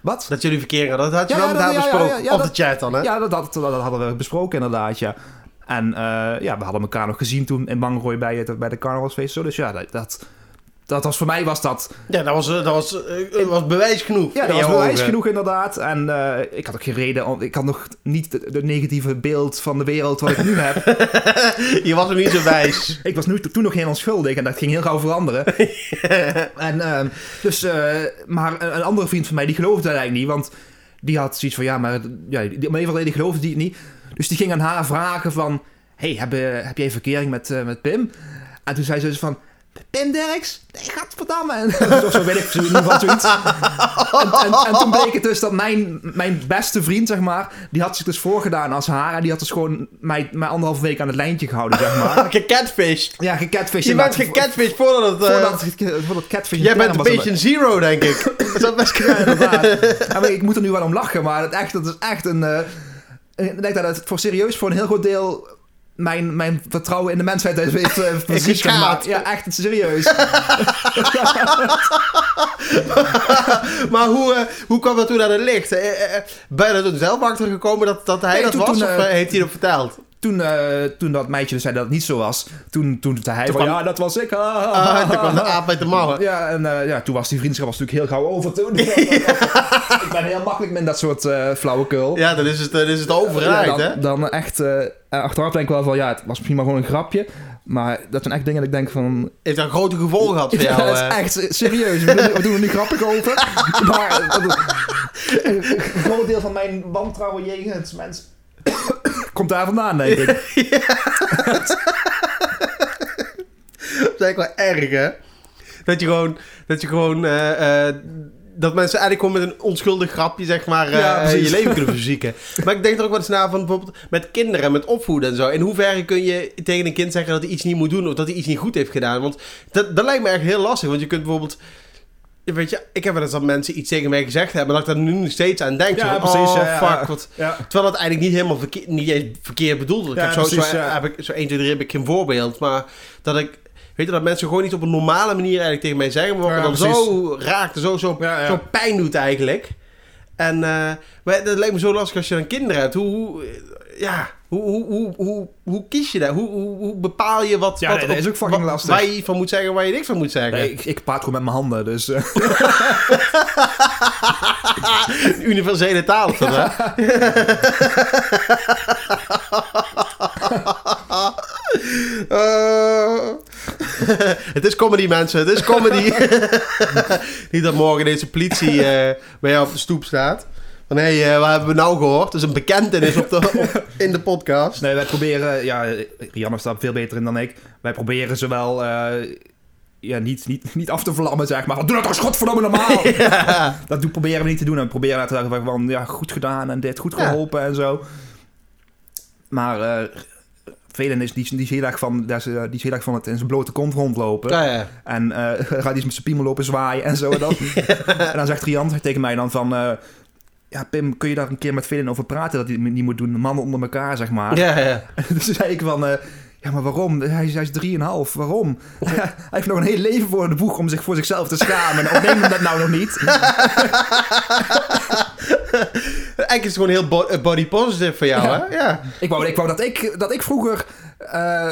[SPEAKER 2] Wat?
[SPEAKER 3] Dat jullie verkering hadden. Dat had je
[SPEAKER 2] Ja,
[SPEAKER 3] wel met haar
[SPEAKER 2] ja,
[SPEAKER 3] besproken.
[SPEAKER 2] ja,
[SPEAKER 3] Op
[SPEAKER 2] dat-
[SPEAKER 3] de chat dan, hè?
[SPEAKER 2] Ja, dat, dat, dat hadden we besproken inderdaad, ja. En eh, ja, we hadden elkaar nog gezien toen in Bangrooi bij, het, bij de carnavalsfeest. Zo. Dus ja, dat, dat, was voor mij was dat...
[SPEAKER 3] Ja, dat was, eh, dat was, eh, dat was bewijs genoeg.
[SPEAKER 2] Ja, dat was bewijs
[SPEAKER 3] ogen.
[SPEAKER 2] genoeg inderdaad. En eh, ik had ook geen reden... om- Ik had nog niet de negatieve beeld van de wereld wat ik nu heb.
[SPEAKER 3] Je was nog niet zo wijs.
[SPEAKER 2] ik was nu, toen nog heel onschuldig en dat ging heel gauw veranderen. en ehm, dus... maar een, een andere vriend van mij, die geloofde dat eigenlijk niet. Want die had zoiets van... Ja, maar... Ja, die, om een of andere reden geloofde die het niet. Dus die ging aan haar vragen van... Hey, heb, heb jij verkering met, met Pim? En toen zei ze dus van... Pim Derks? Nee, gaat godverdamme. En zo, zo weet ik zo in ieder geval zoiets. En, en, en toen bleek het dus dat mijn, mijn beste vriend, zeg maar, die had zich dus voorgedaan als haar. En die had dus gewoon mij, mij anderhalve week aan het lijntje gehouden, zeg maar.
[SPEAKER 3] Gecatfished.
[SPEAKER 2] Ja, gecatfish.
[SPEAKER 3] Je bent gecatfished voordat het... eh,
[SPEAKER 2] Voordat het, voordat catfish
[SPEAKER 3] jij
[SPEAKER 2] een
[SPEAKER 3] bent een
[SPEAKER 2] was.
[SPEAKER 3] patient zero, denk ik. Dat zou best
[SPEAKER 2] Ja, inderdaad. Ik moet er nu wel om lachen, maar het, echt, dat is echt een... eh, ik denk dat het voor serieus voor een heel groot deel mijn, mijn vertrouwen in de mensheid heeft, heeft, eh, precies gemaakt. Ja, echt serieus.
[SPEAKER 3] maar hoe, eh, hoe kwam dat toen aan het licht? Eh, Ben je er toen zelf achter gekomen dat, dat hij
[SPEAKER 2] Nee,
[SPEAKER 3] dat
[SPEAKER 2] toen-
[SPEAKER 3] was?
[SPEAKER 2] toen,
[SPEAKER 3] of heeft hij dat verteld?
[SPEAKER 2] Toen, eh, toen dat meisje dus zei dat het niet zo was, toen, toen zei hij
[SPEAKER 3] Toen
[SPEAKER 2] van,
[SPEAKER 3] kwam-
[SPEAKER 2] ja, dat was ik. ah, ah,
[SPEAKER 3] Ah, toen kwam de aap uit de mouwen.
[SPEAKER 2] Ja, en eh, ja, toen was die vriendschap was natuurlijk heel gauw over toen. ik ben heel makkelijk met dat soort eh flauwekul.
[SPEAKER 3] Ja, dan is het, dan is het overheid,
[SPEAKER 2] Ja, dan,
[SPEAKER 3] hè?
[SPEAKER 2] dan echt, eh, achteraf denk ik wel van, ja, het was misschien maar gewoon een grapje. Maar dat zijn echt dingen dat ik denk van...
[SPEAKER 3] Heeft dat grote gevolgen gehad voor jou?
[SPEAKER 2] Ja, dat is echt serieus. We doen, er niet grappig over. Maar een groot deel van mijn wantrouwen jegens mensen komt daar vandaan, denk ik.
[SPEAKER 3] Dat is eigenlijk wel erg, hè? Dat je gewoon... Dat je gewoon... eh, eh, dat mensen eigenlijk gewoon met een onschuldig grapje, zeg maar, eh,
[SPEAKER 2] Ja, precies.
[SPEAKER 3] je leven kunnen verzieken. maar ik denk er ook wel eens na van bijvoorbeeld met kinderen, met opvoeden en zo. In hoeverre kun je tegen een kind zeggen dat hij iets niet moet doen of dat hij iets niet goed heeft gedaan? Want dat, dat lijkt me echt heel lastig. Want je kunt bijvoorbeeld. Weet je, ik heb wel eens dat mensen iets tegen mij gezegd hebben, maar dat ik daar nu nog steeds aan denk.
[SPEAKER 2] Ja,
[SPEAKER 3] Zo,
[SPEAKER 2] precies,
[SPEAKER 3] Oh,
[SPEAKER 2] ja,
[SPEAKER 3] fuck.
[SPEAKER 2] ja.
[SPEAKER 3] Wat,
[SPEAKER 2] Ja.
[SPEAKER 3] Terwijl dat eigenlijk niet helemaal verkeerd, niet eens verkeerd bedoeld. Ik heb zo,
[SPEAKER 2] precies,
[SPEAKER 3] zo, heb ik, zo 1, 2, 3 heb ik geen voorbeeld. Maar dat ik, weet je, dat mensen gewoon niet op een normale manier eigenlijk tegen mij zeggen. Maar wat me dan
[SPEAKER 2] precies.
[SPEAKER 3] zo raakt, zo, zo, pijn doet eigenlijk. En uh, maar dat lijkt me zo lastig als je dan kinderen hebt. Hoe, hoe ja, hoe, hoe, hoe, hoe, hoe kies je dat? Hoe, hoe, hoe bepaal je wat,
[SPEAKER 2] Ja,
[SPEAKER 3] wat
[SPEAKER 2] nee, dat is ook fucking
[SPEAKER 3] wat-
[SPEAKER 2] lastig.
[SPEAKER 3] waar je van moet zeggen, waar je niks van moet zeggen?
[SPEAKER 2] Nee, ik, ik praat gewoon met mijn handen, dus... eh,
[SPEAKER 3] Universele taal dat, hè? Eh, het is comedy, mensen. Het is comedy. Niet dat morgen deze politie eh, bij jou op de stoep staat. Van, hé, hey, wat hebben we nou gehoord? Dus een bekentenis op de, op- in de podcast.
[SPEAKER 2] Nee, wij proberen... Ja, Rianne staat veel beter in dan ik. Wij proberen ze wel... eh, ja, niet, niet, niet af te vlammen, zeg maar. Doe dat toch godverdomme normaal!
[SPEAKER 3] Ja.
[SPEAKER 2] Dat doen, proberen we niet te doen. En we proberen te zeggen van, ja, goed gedaan en dit, goed
[SPEAKER 3] Ja.
[SPEAKER 2] geholpen en zo. Maar eh velen is die, die is heel erg van, die is heel erg van het in zijn blote kont rondlopen.
[SPEAKER 3] Ja, ja.
[SPEAKER 2] En eh gaat hij eens met zijn piemel lopen zwaaien en zo. En, dat. en dan zegt Rian tegen mij dan van... eh, ja, Pim, kun je daar een keer met Velen over praten dat hij het niet moet doen? Mannen onder elkaar, zeg maar.
[SPEAKER 3] Ja, ja.
[SPEAKER 2] Dus toen zei ik van... eh, ja, maar waarom? Hij, is- hij is drieënhalf. Waarom? hij heeft nog een heel leven voor de boeg om zich voor zichzelf te schamen. En opneem hem dat nou nog niet.
[SPEAKER 3] Eigenlijk is het gewoon heel eh, body positive voor jou,
[SPEAKER 2] Ja.
[SPEAKER 3] hè? Ja.
[SPEAKER 2] Ik wou, ik wou dat, ik, dat ik vroeger... eh,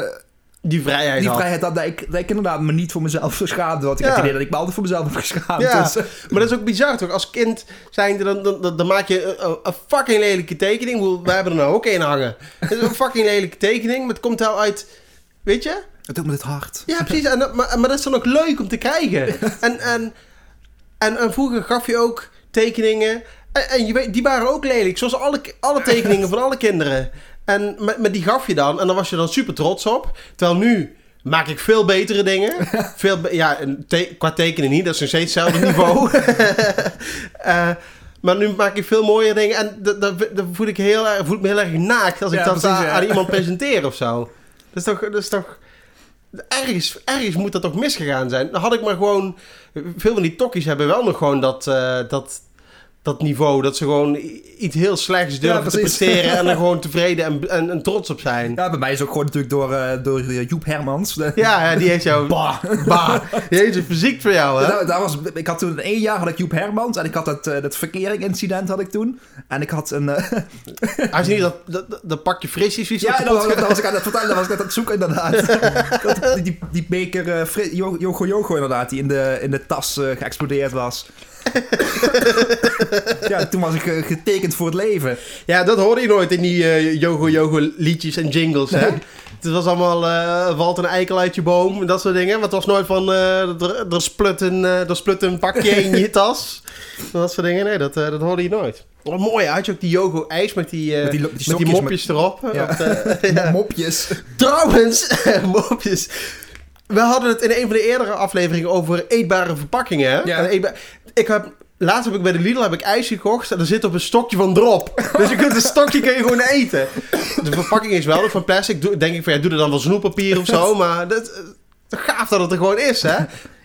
[SPEAKER 3] Die vrijheid
[SPEAKER 2] die
[SPEAKER 3] had.
[SPEAKER 2] vrijheid had dat ik, dat ik inderdaad me niet voor mezelf schaamde. Want ik
[SPEAKER 3] Ja.
[SPEAKER 2] heb het idee dat ik me altijd voor mezelf heb geschaamd.
[SPEAKER 3] Ja,
[SPEAKER 2] Dus,
[SPEAKER 3] maar dat is ook bizar toch? Als kind zijnde, dan, dan, dan, dan maak je een, een fucking lelijke tekening. We hebben er nou ook één hangen. Het is een fucking lelijke tekening, maar het komt wel uit... Weet je?
[SPEAKER 2] het doet me het hart.
[SPEAKER 3] Ja, precies. En, dat- maar, maar dat is dan ook leuk om te krijgen. En, en, en, en vroeger gaf je ook tekeningen. En, en je weet, die waren ook lelijk. Zoals alle, alle tekeningen van alle kinderen. En met, met die gaf je dan. En dan was je dan super trots op. Terwijl nu maak ik veel betere dingen. Veel be- ja, te- qua tekenen niet. Dat is nog steeds hetzelfde niveau. Eh, maar nu maak ik veel mooiere dingen. En dat voel, ik heel, erg- voel ik me heel erg naakt als ik dat
[SPEAKER 2] precies,
[SPEAKER 3] aan,
[SPEAKER 2] ja.
[SPEAKER 3] aan iemand presenteer of zo. Dat is toch... Dat is toch ergens, ergens moet dat toch misgegaan zijn. Dan had ik maar gewoon... Veel van die tokkies hebben wel nog gewoon dat, eh, dat, dat niveau. Dat ze gewoon iets heel slechts durven te presteren... en er gewoon tevreden en, en, en trots op zijn.
[SPEAKER 2] Ja, bij mij is ook gewoon natuurlijk door, eh, door eh, Joep Hermans.
[SPEAKER 3] Ja, ja, die heeft jou...
[SPEAKER 2] Bah.
[SPEAKER 3] Bah. Die heeft het fysiek voor jou, hè?
[SPEAKER 2] Daar, daar was, ik had toen in één jaar had ik Joep Hermans en ik had dat, eh, dat verkeringincident had ik toen. En ik had een... eh,
[SPEAKER 3] Als je niet dat, dat, dat, pakje frisjes
[SPEAKER 2] ja, dat was, dat was ik aan het vertellen, dat was ik aan het zoeken inderdaad. Die, die, die beker Yogo inderdaad, die in de, in de tas geëxplodeerd was. ja, toen was ik eh, getekend voor het leven.
[SPEAKER 3] Ja, dat hoorde je nooit in die eh Yogo Yogo liedjes en jingles, hè? Het was allemaal, eh valt een eikel uit je boom en dat soort dingen. Maar het was nooit van, eh, er, er, splut een, er splut een pakje in je tas. Dat soort dingen, nee, dat, dat hoorde je nooit. Wat mooi, had je ook die Yogo ijs met die,
[SPEAKER 2] Met die
[SPEAKER 3] met mopjes erop.
[SPEAKER 2] Ja.
[SPEAKER 3] Op de- ja.
[SPEAKER 2] Mopjes.
[SPEAKER 3] Trouwens, mopjes. We hadden het in een van de eerdere afleveringen over eetbare verpakkingen. hè?
[SPEAKER 2] Ja.
[SPEAKER 3] Eetba- Ik heb, laatst heb ik bij de Lidl heb ik ijs gekocht en er zit op een stokje van drop. dus je kunt een stokje kun je gewoon eten. De verpakking is wel van plastic. Denk ik van ja, doe er dan wel snoeppapier of zo. Maar dat, het gaaf dat het er gewoon is, hè?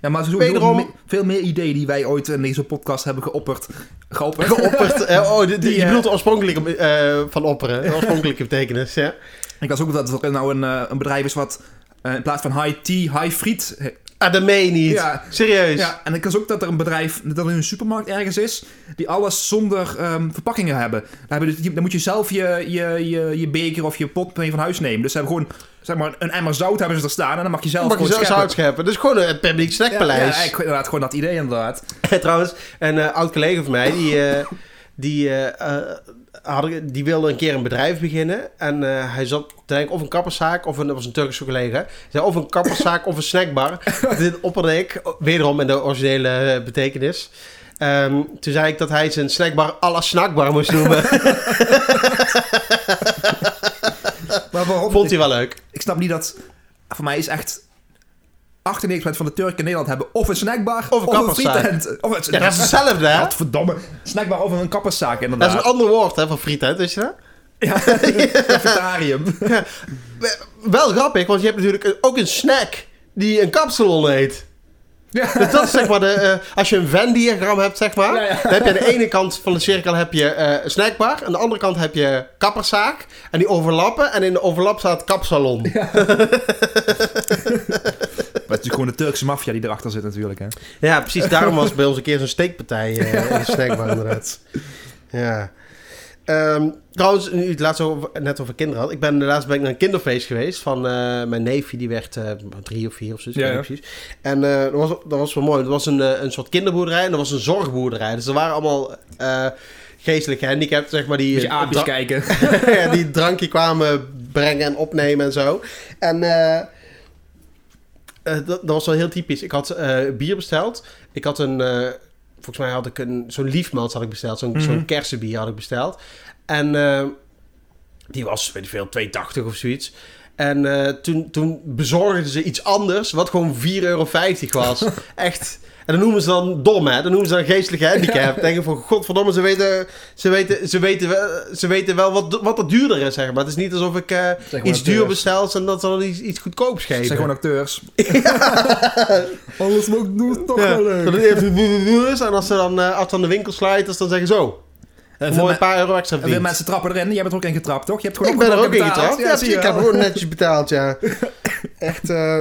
[SPEAKER 2] Ja, maar zo
[SPEAKER 3] Wederom-
[SPEAKER 2] veel, veel meer ideeën die wij ooit in deze podcast hebben geopperd. Geopperd.
[SPEAKER 3] Geopperd. eh, oh, die, die,
[SPEAKER 2] Die,
[SPEAKER 3] je
[SPEAKER 2] eh,
[SPEAKER 3] bedoelt de oorspronkelijke eh, van opperen. De oorspronkelijke betekenis, ja.
[SPEAKER 2] Ik was ook dat er nou een, eh, een bedrijf is wat eh, in plaats van high tea, high friet.
[SPEAKER 3] Ah, dat meen je niet.
[SPEAKER 2] Ja.
[SPEAKER 3] Serieus.
[SPEAKER 2] Ja, en ik was ook dat er een bedrijf, dat er een supermarkt ergens is, die alles zonder ehm, verpakkingen hebben. Dus- dan moet je zelf je, je, je, je beker of je pot mee van huis nemen. Dus ze hebben gewoon, zeg maar, een emmer zout hebben ze er staan en dan mag je zelf
[SPEAKER 3] Mag je zelf zout scheppen. Dus gewoon een publiek
[SPEAKER 2] Ja, ja,
[SPEAKER 3] snackpaleis.
[SPEAKER 2] eigenlijk inderdaad gewoon dat idee inderdaad.
[SPEAKER 3] Trouwens, een eh, oud collega van mij, die, eh, die, eh, die wilde een keer een bedrijf beginnen. En eh, hij zat te denken of een kapperszaak, of een, dat was een Turkse collega. Zei of een kapperszaak of een snackbar. Dit opperde ik, wederom in de originele eh, betekenis. Ehm, toen zei ik dat hij zijn snackbar à la snackbar moest noemen.
[SPEAKER 2] Maar waarom?
[SPEAKER 3] Vond hij wel leuk.
[SPEAKER 2] Ik snap niet dat... Voor mij is echt... 98% van de Turken in Nederland hebben of een snackbar
[SPEAKER 3] Of een kapperszaak.
[SPEAKER 2] frietent. Of het,
[SPEAKER 3] Ja, dat is hetzelfde, hè?
[SPEAKER 2] Wat verdomme. Snackbar of een kapperszaak
[SPEAKER 3] Dat
[SPEAKER 2] inderdaad.
[SPEAKER 3] is een ander woord, hè, van frieten, wist je dat?
[SPEAKER 2] Ja, cafetarium.
[SPEAKER 3] Wel grappig, want je hebt natuurlijk ook een snack die een kapsalon heet.
[SPEAKER 2] Ja.
[SPEAKER 3] Dus dat is zeg maar de... eh, als je een Venn-diagram hebt, zeg maar...
[SPEAKER 2] Ja, ja.
[SPEAKER 3] Dan heb je aan de ene kant van de cirkel heb je eh, een snackbar. Aan de andere kant heb je kapperszaak. En die overlappen. En in de overlap staat kapsalon.
[SPEAKER 2] Maar het is natuurlijk gewoon de Turkse maffia die erachter zit natuurlijk. Hè.
[SPEAKER 3] Ja, precies. Daarom was bij ons een keer zo'n steekpartij eh, in de snackbar inderdaad. Ja. Ehm, trouwens, nu het laatst over, net over kinderen had. Ik ben laatst ben ik naar een kinderfeest geweest van eh, mijn neefje. Die werd eh, drie of vier of zo.
[SPEAKER 2] Ja,
[SPEAKER 3] precies. En eh, dat, was, dat was wel mooi. Het was een, een soort kinderboerderij en dat was een zorgboerderij. Dus er waren allemaal eh geestelijk gehandicapten, zeg maar. Die,
[SPEAKER 2] aapjes kijken.
[SPEAKER 3] ja, die drankje kwamen brengen en opnemen en zo. En dat, dat was wel heel typisch. Ik had bier besteld. Ik had een... volgens mij had ik een... Zo'n liefmans had ik besteld. Zo'n zo'n kersenbier had ik besteld. En eh, die was, weet ik veel, 2,80 of zoiets. En eh, toen, toen bezorgden ze iets anders, wat gewoon 4,50 euro was. Echt. En dan noemen ze dan dom, hè? Dan noemen ze dan geestelijke handicap. Denk van, godverdomme, ze weten, ze weten, ze weten, wel- ze weten wel wat, wat er duurder is, zeg maar. Het is niet alsof ik eh, iets duur bestel en dat ze dan iets, iets goedkoops geven.
[SPEAKER 2] zijn gewoon acteurs. Alles moet doen toch wel leuk.
[SPEAKER 3] dat het even- en als ze dan, eh, als dan de winkel sluiten, dan zeggen ze zo.
[SPEAKER 2] En
[SPEAKER 3] Mooi een paar euro extra
[SPEAKER 2] en
[SPEAKER 3] verdiend.
[SPEAKER 2] mensen trappen erin. Jij bent er ook in getrapt, toch? Je hebt gewoon
[SPEAKER 3] Ik ben er ook in getrapt. Ja,
[SPEAKER 2] zie je
[SPEAKER 3] ik heb gewoon netjes betaald, ja. Echt, eh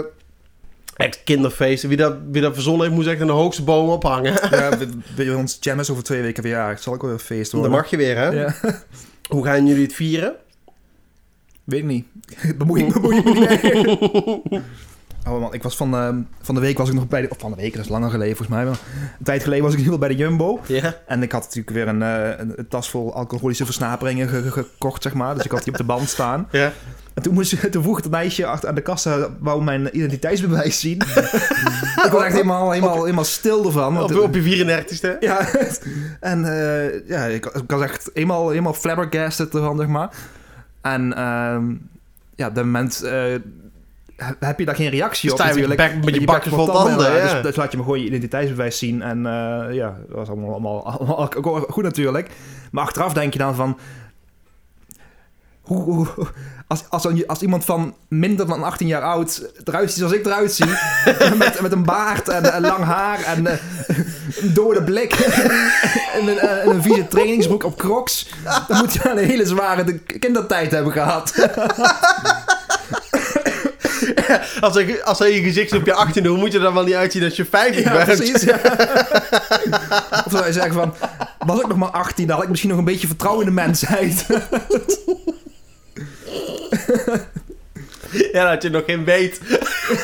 [SPEAKER 3] echt kinderfeesten. Wie dat, wie dat verzonnen heeft, moet echt aan de hoogste boom ophangen.
[SPEAKER 2] Ja, bij- ons jam is over twee weken verjaardag. Het zal ook wel een feest worden.
[SPEAKER 3] mag je weer, hè?
[SPEAKER 2] Ja.
[SPEAKER 3] Hoe gaan jullie het vieren?
[SPEAKER 2] Weet ik niet. Bemoei ik bemoei ik me niet. Oh man, ik was van, ehm, van de week was ik nog bij de... Of van de week, dat is langer geleden volgens mij. Maar een tijd geleden was ik heel bij de Jumbo.
[SPEAKER 3] Ja.
[SPEAKER 2] En ik had natuurlijk weer een, eh, een, een tas vol alcoholische versnaperingen ge- ge- gekocht, zeg maar. Dus ik had die op de band staan.
[SPEAKER 3] Ja.
[SPEAKER 2] En toen, moest, toen vroeg het meisje achter aan de kassa, wou mijn identiteitsbewijs zien. ik was echt helemaal, helemaal, helemaal stil ervan. want-
[SPEAKER 3] Op, op je 34ste?
[SPEAKER 2] ja, en eh, ja, ik, ik was echt eenmaal, eenmaal flabbergasted ervan, zeg maar. En ehm ja, op dat moment eh, heb- je daar geen reactie op
[SPEAKER 3] Sta je met je
[SPEAKER 2] natuurlijk.
[SPEAKER 3] bek- met je bakje vol tanden, ja.
[SPEAKER 2] Dus, dus laat je me gewoon je identiteitsbewijs zien. En eh, ja, dat was allemaal, allemaal, allemaal goed natuurlijk. Maar achteraf denk je dan van... Hoe, hoe- als, als, iemand van minder dan 18 jaar oud eruit ziet zoals ik eruit zie, met, met een baard en, en lang haar en eh, een dode blik en een, eh, en een vieze trainingsbroek op crocs, dan moet je een hele zware de- kindertijd hebben gehad.
[SPEAKER 3] Als hij, als hij je gezicht op je 18 doet, moet je er dan wel niet uitzien als je 50
[SPEAKER 2] Ja,
[SPEAKER 3] bent.
[SPEAKER 2] precies. ja. Of zou je zeggen van, was ik nog maar 18, dan had ik misschien nog een beetje vertrouwen in de mensheid.
[SPEAKER 3] Ja, dat je nog geen weet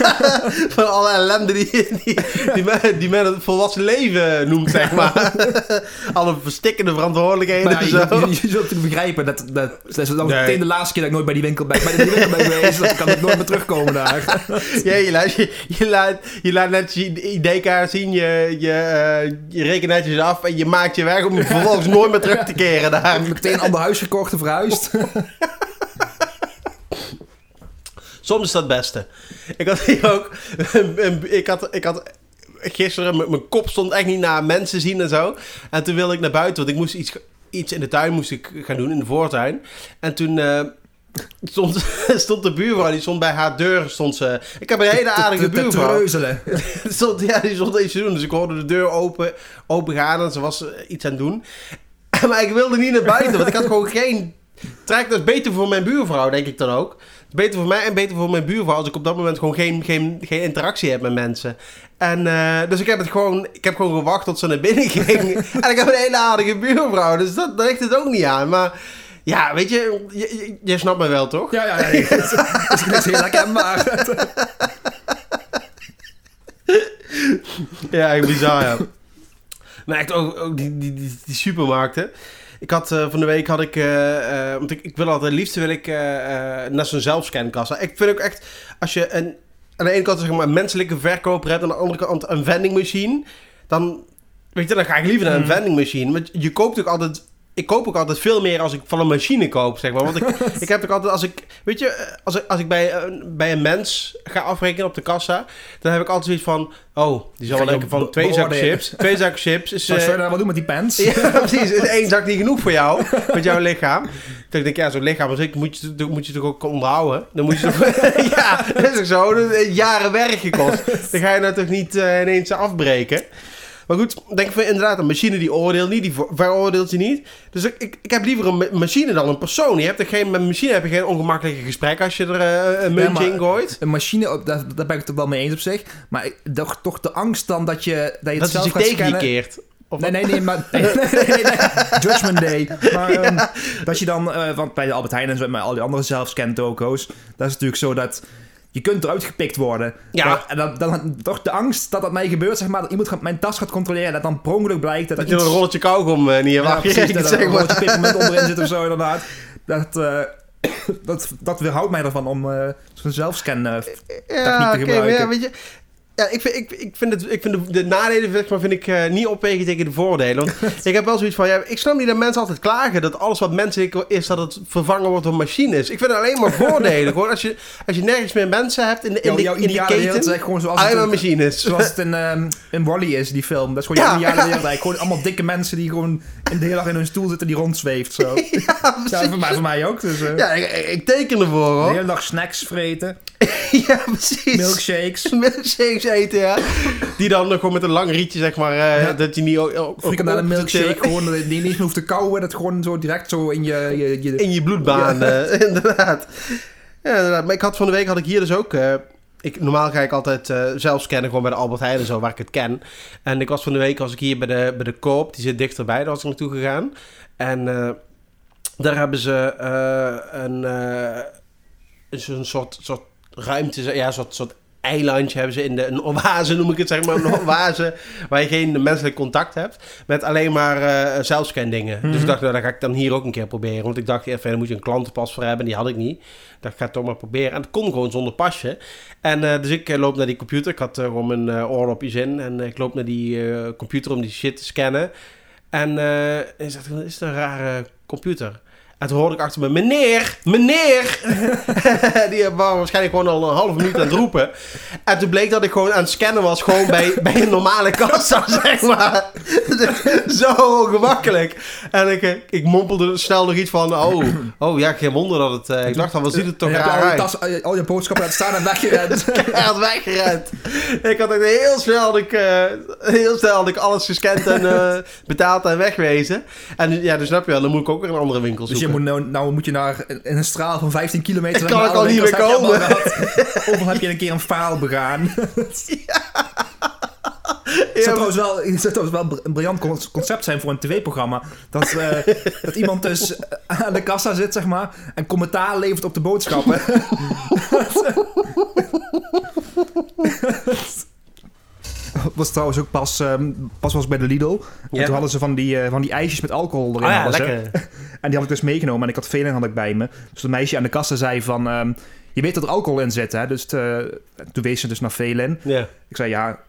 [SPEAKER 3] van alle ellende die, die, die, men, die men het volwassen leven noemt, zeg maar. alle verstikkende verantwoordelijkheden
[SPEAKER 2] Maar
[SPEAKER 3] en zo.
[SPEAKER 2] je, je, je zult natuurlijk begrijpen, dat, dat, dat is dan
[SPEAKER 3] Nee.
[SPEAKER 2] meteen de laatste keer dat ik nooit bij die winkel ben, bij die winkel ben geweest. Dan kan ik nooit meer terugkomen daar.
[SPEAKER 3] Ja, je laat, je, je laat, je laat net je ID-kaart zien, je, je, eh, je rekent netjes af en je maakt je weg om vervolgens nooit meer terug te keren daar.
[SPEAKER 2] Meteen een ander huis gekocht en verhuisd.
[SPEAKER 3] Soms is dat het beste. Ik had hier ook... ik, had, ik had gisteren... Mijn kop stond echt niet naar mensen zien en zo. En toen wilde ik naar buiten, want ik moest iets, iets in de tuin moest ik gaan doen, in de voortuin. En toen... eh, Stond, stond de buurvrouw, die stond bij haar deur. Stond ze, ik heb een hele aardige
[SPEAKER 2] Te- te- te
[SPEAKER 3] buurvrouw. Die stond, ja, die stond iets te doen. Dus ik hoorde de deur open, open gaan en ze was eh, iets aan het doen. Maar ik wilde niet naar buiten, want ik had gewoon geen trek. Dat is beter voor mijn buurvrouw, denk ik dan ook. Beter voor mij en beter voor mijn buurvrouw als ik op dat moment gewoon geen, geen, geen interactie heb met mensen. En eh, dus ik heb het gewoon, ik heb gewoon gewacht tot ze naar binnen ging. en ik heb een hele aardige buurvrouw, dus dat, ligt het ook niet aan. Maar ja, weet je, je, snapt me wel, toch?
[SPEAKER 2] Ja, ja, ja. nee, Dat is, dat is heel herkenbaar.
[SPEAKER 3] Ja, echt bizar, ja. Maar echt ook, ook die, die, die, die supermarkten. Ik had eh, van de week had ik, eh, eh, want ik, ik wil altijd, het liefste wil ik naar zo'n zelfscankassa. Ik vind ook echt, als je een, aan de ene kant zeg maar, een menselijke verkoper hebt, aan de andere kant een vendingmachine, dan, weet je, dan ga ik liever naar een
[SPEAKER 2] Mhm.
[SPEAKER 3] vendingmachine. Want je koopt ook altijd, ik koop ook altijd veel meer als ik van een machine koop, zeg maar. Want ik, ik heb ook altijd, als ik, weet je, eh, als ik, als ik bij, een- bij een mens ga afrekenen op de kassa, dan heb ik altijd zoiets van, oh, die zal wel denken van twee zakken chips. Twee zakken chips is...
[SPEAKER 2] Wat zou je nou wat doen met die pants?
[SPEAKER 3] ja, precies. Is één zak niet genoeg voor jou, met jouw lichaam. Ik denk, ja, zo'n lichaam als ik moet je, moet je toch ook onderhouden? Dan moet je toch... ja, dat is ook zo. Dat jaren werk gekost. Dan ga je nou toch niet eh, ineens afbreken? Maar goed, denk ik van inderdaad, een machine die oordeelt niet, die ver- veroordeelt je niet. Dus ik, ik, ik heb liever een ma- machine dan een persoon. Je hebt er geen, met een machine heb je geen ongemakkelijke gesprek als je er eh, een muntje in gooit.
[SPEAKER 2] Een machine, op- daar, daar ben ik het wel mee eens op zich. Maar toch, toch de angst dan dat je, dat je het
[SPEAKER 3] Dat
[SPEAKER 2] zelf gaat
[SPEAKER 3] tegen je
[SPEAKER 2] scannen.
[SPEAKER 3] keert. Of
[SPEAKER 2] Nee, nee, nee, maar... Nee, nee. Judgment Day. Maar ehm, dat je dan... eh, want bij de Albert Heijn en zo, met al die andere zelfscan toko's... Dat is natuurlijk zo dat... Je kunt eruit gepikt worden.
[SPEAKER 3] Ja.
[SPEAKER 2] Maar- En dan, dan toch de angst dat dat mij gebeurt, zeg maar. Dat iemand gaat mijn tas gaat controleren. En dat dan per ongeluk blijkt dat er
[SPEAKER 3] Dat je
[SPEAKER 2] iets...
[SPEAKER 3] een rolletje kauwgom eh, niet
[SPEAKER 2] Ja,
[SPEAKER 3] hebt
[SPEAKER 2] precies, dat er een roodje pepermunt onderin zit of zo, inderdaad. Dat, eh, dat, dat weerhoudt mij ervan om eh, zo'n zelfscan... eh,
[SPEAKER 3] ja,
[SPEAKER 2] techniek te
[SPEAKER 3] ja,
[SPEAKER 2] gebruiken.
[SPEAKER 3] weet je... Ja, ik vind, ik, ik vind, het, ik vind de, de nadelen zeg maar, vind ik, eh, niet opwegen tegen de voordelen. Want ik heb wel zoiets van... Ja, ik snap niet dat mensen altijd klagen dat alles wat menselijk is... dat het vervangen wordt door machines. Ik vind het alleen maar voordelen. Gewoon als je, als je nergens meer mensen hebt in de, in
[SPEAKER 2] jouw,
[SPEAKER 3] de,
[SPEAKER 2] jouw
[SPEAKER 3] in die
[SPEAKER 2] ideale wereld is
[SPEAKER 3] keten...
[SPEAKER 2] gewoon zoals
[SPEAKER 3] Alleen
[SPEAKER 2] het,
[SPEAKER 3] maar machines.
[SPEAKER 2] zoals het in, ehm in Wall-E is, die film. Dat is gewoon
[SPEAKER 3] Ja,
[SPEAKER 2] jouw ideale wereld. Gewoon allemaal dikke mensen die gewoon in de hele dag in hun stoel zitten die rondzweeft. Zo.
[SPEAKER 3] ja,
[SPEAKER 2] voor mij, voor mij ook. Dus, eh,
[SPEAKER 3] Ja, ik, ik teken ervoor,
[SPEAKER 2] de
[SPEAKER 3] hoor.
[SPEAKER 2] hele dag snacks vreten,
[SPEAKER 3] Ja, precies.
[SPEAKER 2] milkshakes,
[SPEAKER 3] Milkshakes eten, ja. Die dan nog gewoon met een lang rietje, zeg maar...
[SPEAKER 2] Ja.
[SPEAKER 3] Dat je niet... ook-
[SPEAKER 2] frikandellen
[SPEAKER 3] ook-
[SPEAKER 2] milkshake. Gewoon, eh, die niet eens meer hoeft te kauwen. Dat gewoon zo direct zo in je... je, je
[SPEAKER 3] in je bloedbaan, eh, inderdaad. Ja, inderdaad. Maar ik had van de week had ik hier dus ook. ik, normaal ga ik altijd eh, zelf scannen, gewoon bij de Albert Heijn en zo, waar ik het ken. En ik was van de week was ik hier bij de, bij de Coop, die zit dichterbij, daar was ik naartoe gegaan. En daar hebben ze een, zo'n soort, soort ruimte, ja, een soort, soort eilandje hebben ze in de, een oase, noem ik het zeg maar, een oase, waar je geen menselijk contact hebt, met alleen maar eh zelfscan dingen. Dus ik dacht, nou, dat ga ik dan hier ook een keer proberen, want ik dacht, even, daar moet je een klantenpas voor hebben, die had ik niet. Ik dacht, ik ga het toch maar proberen. En het kon gewoon zonder pasje. En eh, dus ik eh, loop naar die computer, ik had eh, gewoon mijn eh, oorlopjes in, en ik loop naar die computer om die shit te scannen. En eh hij zegt, is het een rare computer? En toen hoorde ik achter me, meneer, meneer. Die was waarschijnlijk gewoon al een half minuut aan het roepen. En toen bleek dat ik gewoon aan het scannen was, gewoon bij, bij een normale kassa, zeg maar. Zo ongemakkelijk. En ik, eh, ik mompelde snel nog iets van, oh, oh ja, geen wonder dat het... eh, ik dacht dan, wat ziet het toch raar
[SPEAKER 2] al je,
[SPEAKER 3] uit.
[SPEAKER 2] tas, al je- al je boodschappen laten staan en weggerend.
[SPEAKER 3] Had weggerend. Ik had heel snel, had ik, eh, heel snel had ik alles gescand en eh, betaald en wegwezen. En ja, dus snap je wel, dan moet ik ook weer een andere winkel
[SPEAKER 2] Dus je moet nou, nou moet je naar een straal van 15 kilometer.
[SPEAKER 3] Ik kan ook al niet meer komen.
[SPEAKER 2] Overal heb je een keer een faal begaan. Het zou trouwens wel, het zou trouwens wel een briljant con- concept zijn voor een tv-programma. Dat, eh, dat iemand dus aan de kassa zit, zeg maar, en commentaar levert op de boodschappen. was trouwens ook pas, ehm, pas was ik bij de Lidl. En toen hadden ze van die, eh, van die ijsjes met alcohol erin.
[SPEAKER 3] Ah ja.
[SPEAKER 2] En die had ik dus meegenomen en ik had Velen had ik bij me. Dus het meisje aan de kassa zei van... ehm, je weet dat er alcohol in zit, hè? Dus eh, toen wees ze dus naar Velen. Ik zei, ja,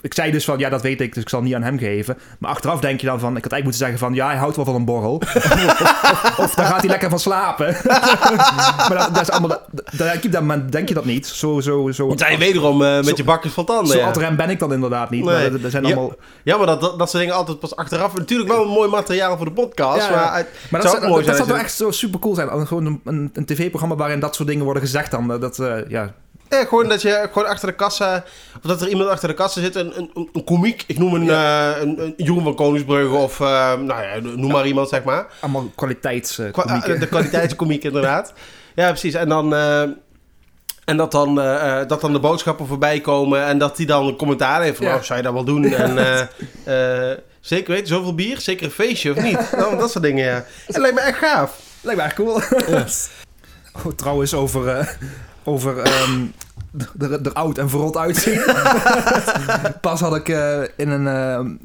[SPEAKER 2] ik zei dus van, ja, dat weet ik, dus ik zal het niet aan hem geven. Maar achteraf denk je dan van, ik had eigenlijk moeten zeggen van, ja, hij houdt wel van een borrel. of, of, daar gaat hij lekker van slapen. maar dat, dat is allemaal, dat, dat, dat, denk je dat niet. Zo, zo, zo.
[SPEAKER 3] Want jij wederom uh, met
[SPEAKER 2] zo,
[SPEAKER 3] je bakjes van tanden.
[SPEAKER 2] Zo
[SPEAKER 3] ja.
[SPEAKER 2] rem ben ik dan inderdaad niet.
[SPEAKER 3] Nee.
[SPEAKER 2] Maar dat, zijn
[SPEAKER 3] Ja.
[SPEAKER 2] allemaal...
[SPEAKER 3] Ja, maar dat, dat, dat soort dingen altijd pas achteraf. Natuurlijk wel een mooi materiaal voor de podcast.
[SPEAKER 2] Ja.
[SPEAKER 3] Maar, het
[SPEAKER 2] Maar
[SPEAKER 3] zou
[SPEAKER 2] dat,
[SPEAKER 3] ook mooi
[SPEAKER 2] dat, dat
[SPEAKER 3] zijn.
[SPEAKER 2] zou toch echt zo super cool zijn. Gewoon een, een, een tv-programma waarin dat soort dingen worden gezegd dan. Dat, eh, ja,
[SPEAKER 3] Ja, gewoon dat je gewoon achter de kassa... Of dat er iemand achter de kassa zit, een, een, een, komiek. Ik noem een, eh, een, een Jeroen van Koningsbrugge of... eh, nou ja, noem maar iemand, zeg maar.
[SPEAKER 2] allemaal kwaliteits eh,
[SPEAKER 3] Qua-
[SPEAKER 2] komieken.
[SPEAKER 3] eh, de kwaliteitskomiek, inderdaad. Ja, precies. En dan... eh, en dat dan, eh, eh, dat dan de boodschappen voorbij komen en dat die dan een commentaar heeft van,
[SPEAKER 2] Ja.
[SPEAKER 3] oh, zou je dat wel doen? En eh, eh, zeker, weet je, zoveel bier? Zeker een feestje, of niet? Nou, dat soort dingen, ja. Het lijkt me echt gaaf.
[SPEAKER 2] Lijkt me echt cool. oh, trouwens, over, eh, over ehm, er, er oud en verrot uitzien. Pas had ik eh, in een...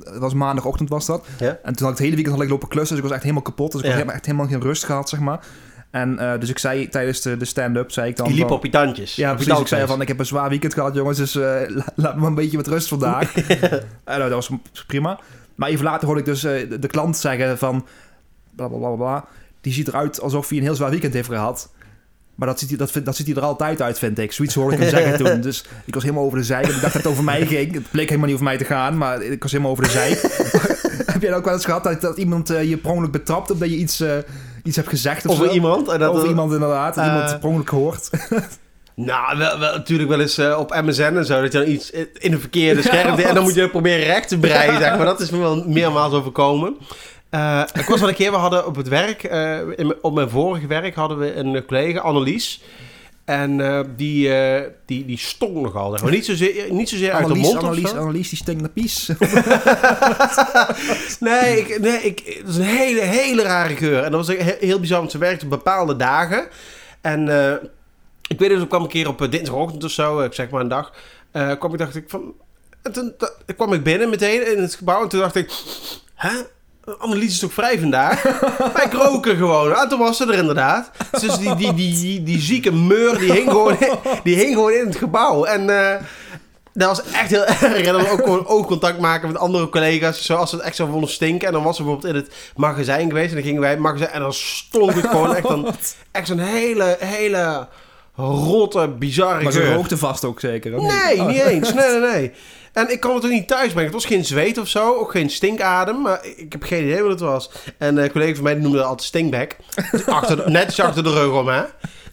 [SPEAKER 2] het was maandagochtend was dat.
[SPEAKER 3] Ja.
[SPEAKER 2] En toen had ik het hele weekend had ik lopen klussen. Dus ik was echt helemaal kapot. Dus ik
[SPEAKER 3] Ja.
[SPEAKER 2] had echt helemaal geen rust gehad, zeg maar. En eh, dus ik zei tijdens de, de stand-up, zei ik dan...
[SPEAKER 3] Je liep
[SPEAKER 2] van-
[SPEAKER 3] op je tandjes.
[SPEAKER 2] Ja, precies. Ik zei van, ik heb een zwaar weekend gehad, jongens, dus eh, la- laat me een beetje met rust vandaag. en dat was prima. Maar even later hoorde ik dus de, de klant zeggen van, bla bla bla, bla. Die ziet eruit alsof hij een heel zwaar weekend heeft gehad. Maar dat ziet, hij, dat, dat ziet hij er altijd uit, vind ik. Zoiets hoorde ik hem zeggen toen. Dus ik was helemaal over de zijk. En ik dacht dat het over mij ging. Het bleek helemaal niet over mij te gaan, maar ik was helemaal over de zijk. Heb jij dat ook wel eens gehad, dat, dat iemand eh, je per ongeluk betrapt... omdat je iets, eh, iets hebt gezegd of
[SPEAKER 3] Over
[SPEAKER 2] zo?
[SPEAKER 3] iemand. En dat
[SPEAKER 2] over
[SPEAKER 3] er-
[SPEAKER 2] iemand inderdaad. Dat
[SPEAKER 3] Eh,
[SPEAKER 2] iemand per ongeluk hoort.
[SPEAKER 3] Nou, wel, wel, natuurlijk wel eens eh, op MSN en zo, dat je dan iets in een verkeerde scherm en dan moet je proberen recht te breien, zeg maar. Dat is me wel meermaals overkomen. Eh, ik was wel een keer, we hadden op het werk, eh, in op mijn vorige werk hadden we een collega, Annelies. En eh, die, die, die stonk nogal, zeg maar. Niet zozeer, niet zozeer uit de
[SPEAKER 2] Annelies,
[SPEAKER 3] mond of
[SPEAKER 2] Annelies,
[SPEAKER 3] zo.
[SPEAKER 2] Annelies, die stinkt naar pies.
[SPEAKER 3] Nee, ik, nee ik, dat is een hele, hele rare geur. En dat was he- heel bizar, want ze werkte op bepaalde dagen. En ik weet dus, ik kwam een keer op dinsdagochtend of zo, ik zeg maar een dag, kwam ik, dacht ik van... En toen kwam ik binnen meteen in het gebouw en toen dacht ik... Hè? Annelies is toch vrij vandaag? rook er gewoon. En toen was ze er inderdaad. Dus die, die, die, die, die zieke meur, die hing gewoon, die hing gewoon in het gebouw. En... eh, dat was echt heel erg. En dan ook gewoon oogcontact maken met andere collega's. Zoals ze het echt zo vonden stinken. En dan was ze bijvoorbeeld in het magazijn geweest. En dan gingen wij in het magazijn. En dan stonk het gewoon echt, een, echt zo'n hele, hele rotte, bizarre
[SPEAKER 2] Maar ze rookte vast ook zeker.
[SPEAKER 3] Nee,
[SPEAKER 2] Oh.
[SPEAKER 3] niet eens. Nee, nee, nee. En ik kon het ook niet thuis brengen. Het was geen zweet of zo. Ook geen stinkadem. Maar ik heb geen idee wat het was. En een collega van mij noemde dat altijd stinkback. Dus achter netjes achter de rug om, hè.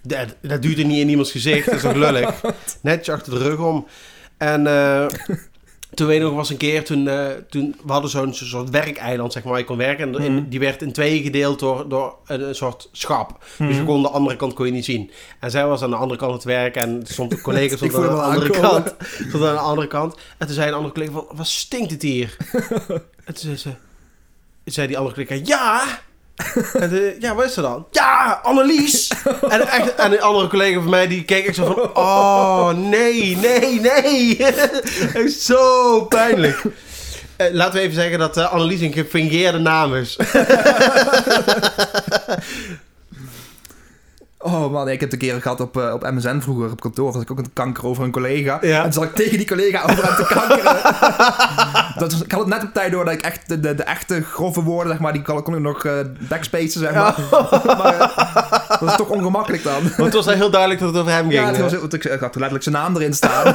[SPEAKER 3] Dat, dat duurt er niet in iemands gezicht. Dat is toch lullig. Netjes achter de rug om. En eh, toen weet ik nog was een keer, toen, eh, toen we hadden zo'n soort werkeiland, zeg maar, waar je kon werken. En
[SPEAKER 2] Mhm.
[SPEAKER 3] die werd in tweeën gedeeld door, door een, soort schap. Dus
[SPEAKER 2] Mhm.
[SPEAKER 3] je kon de andere kant kon je niet zien. En zij was aan de andere kant het werk en stond een collega stond aan de andere
[SPEAKER 2] aankomen.
[SPEAKER 3] kant. Stond aan de andere kant. En toen zei een andere collega van, wat stinkt het hier? en toen zei ze, zei die andere collega, ja... En de, ja, wat is er dan? Ja, Annelies! en, echt, en een andere collega van mij die keek echt zo van... Oh, nee, nee, nee! echt zo pijnlijk. Eh, laten we even zeggen dat eh, Annelies een gefingeerde naam is.
[SPEAKER 2] Oh man, ik heb het een keer gehad op, eh, op MSN vroeger op kantoor. Had ik ook een kanker over een collega.
[SPEAKER 3] Ja.
[SPEAKER 2] En toen zat ik tegen die collega over hem te kankeren. Dat ik had het net op tijd door dat ik echt de, de, de echte grove woorden, zeg maar, die kon, kon ik nog eh backspacen, zeg maar. maar eh, dat is toch ongemakkelijk dan.
[SPEAKER 3] Want het was heel duidelijk dat het over hem ging.
[SPEAKER 2] Ja, het was, want ik, had letterlijk zijn naam erin staan.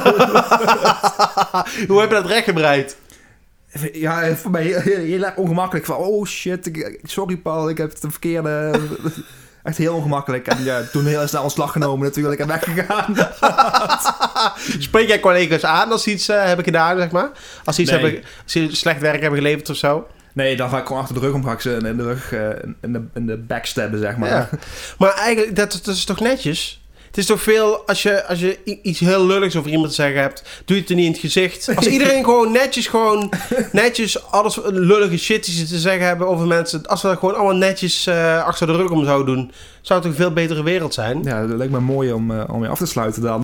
[SPEAKER 3] Hoe heb je dat rechtgebreid?
[SPEAKER 2] ja, voor mij heel, heel, heel erg ongemakkelijk. Van, oh shit, sorry Paul, ik heb het verkeerde... Echt heel ongemakkelijk. En ja, toen heel snel ontslag genomen natuurlijk en weggegaan.
[SPEAKER 3] Spreek jij collega's aan als ze iets eh, hebben gedaan, zeg maar? Als ze, iets
[SPEAKER 2] Nee.
[SPEAKER 3] hebben, als ze slecht werk hebben geleverd of zo?
[SPEAKER 2] Nee, dan ga ik gewoon achter de rug om ga ik ze in de rug, eh, in, de, in de backstabben, zeg maar.
[SPEAKER 3] Ja. Maar eigenlijk, dat, dat is toch netjes? Het is toch veel, als je, als je iets heel lulligs over iemand te zeggen hebt, doe je het er niet in het gezicht. Als iedereen gewoon netjes, gewoon netjes alles lullige shit die ze te zeggen hebben over mensen, als we dat gewoon allemaal netjes eh, achter de rug om zouden doen, zou het toch een veel betere wereld zijn?
[SPEAKER 2] Ja, dat lijkt me mooi om, eh, om mee af te sluiten dan.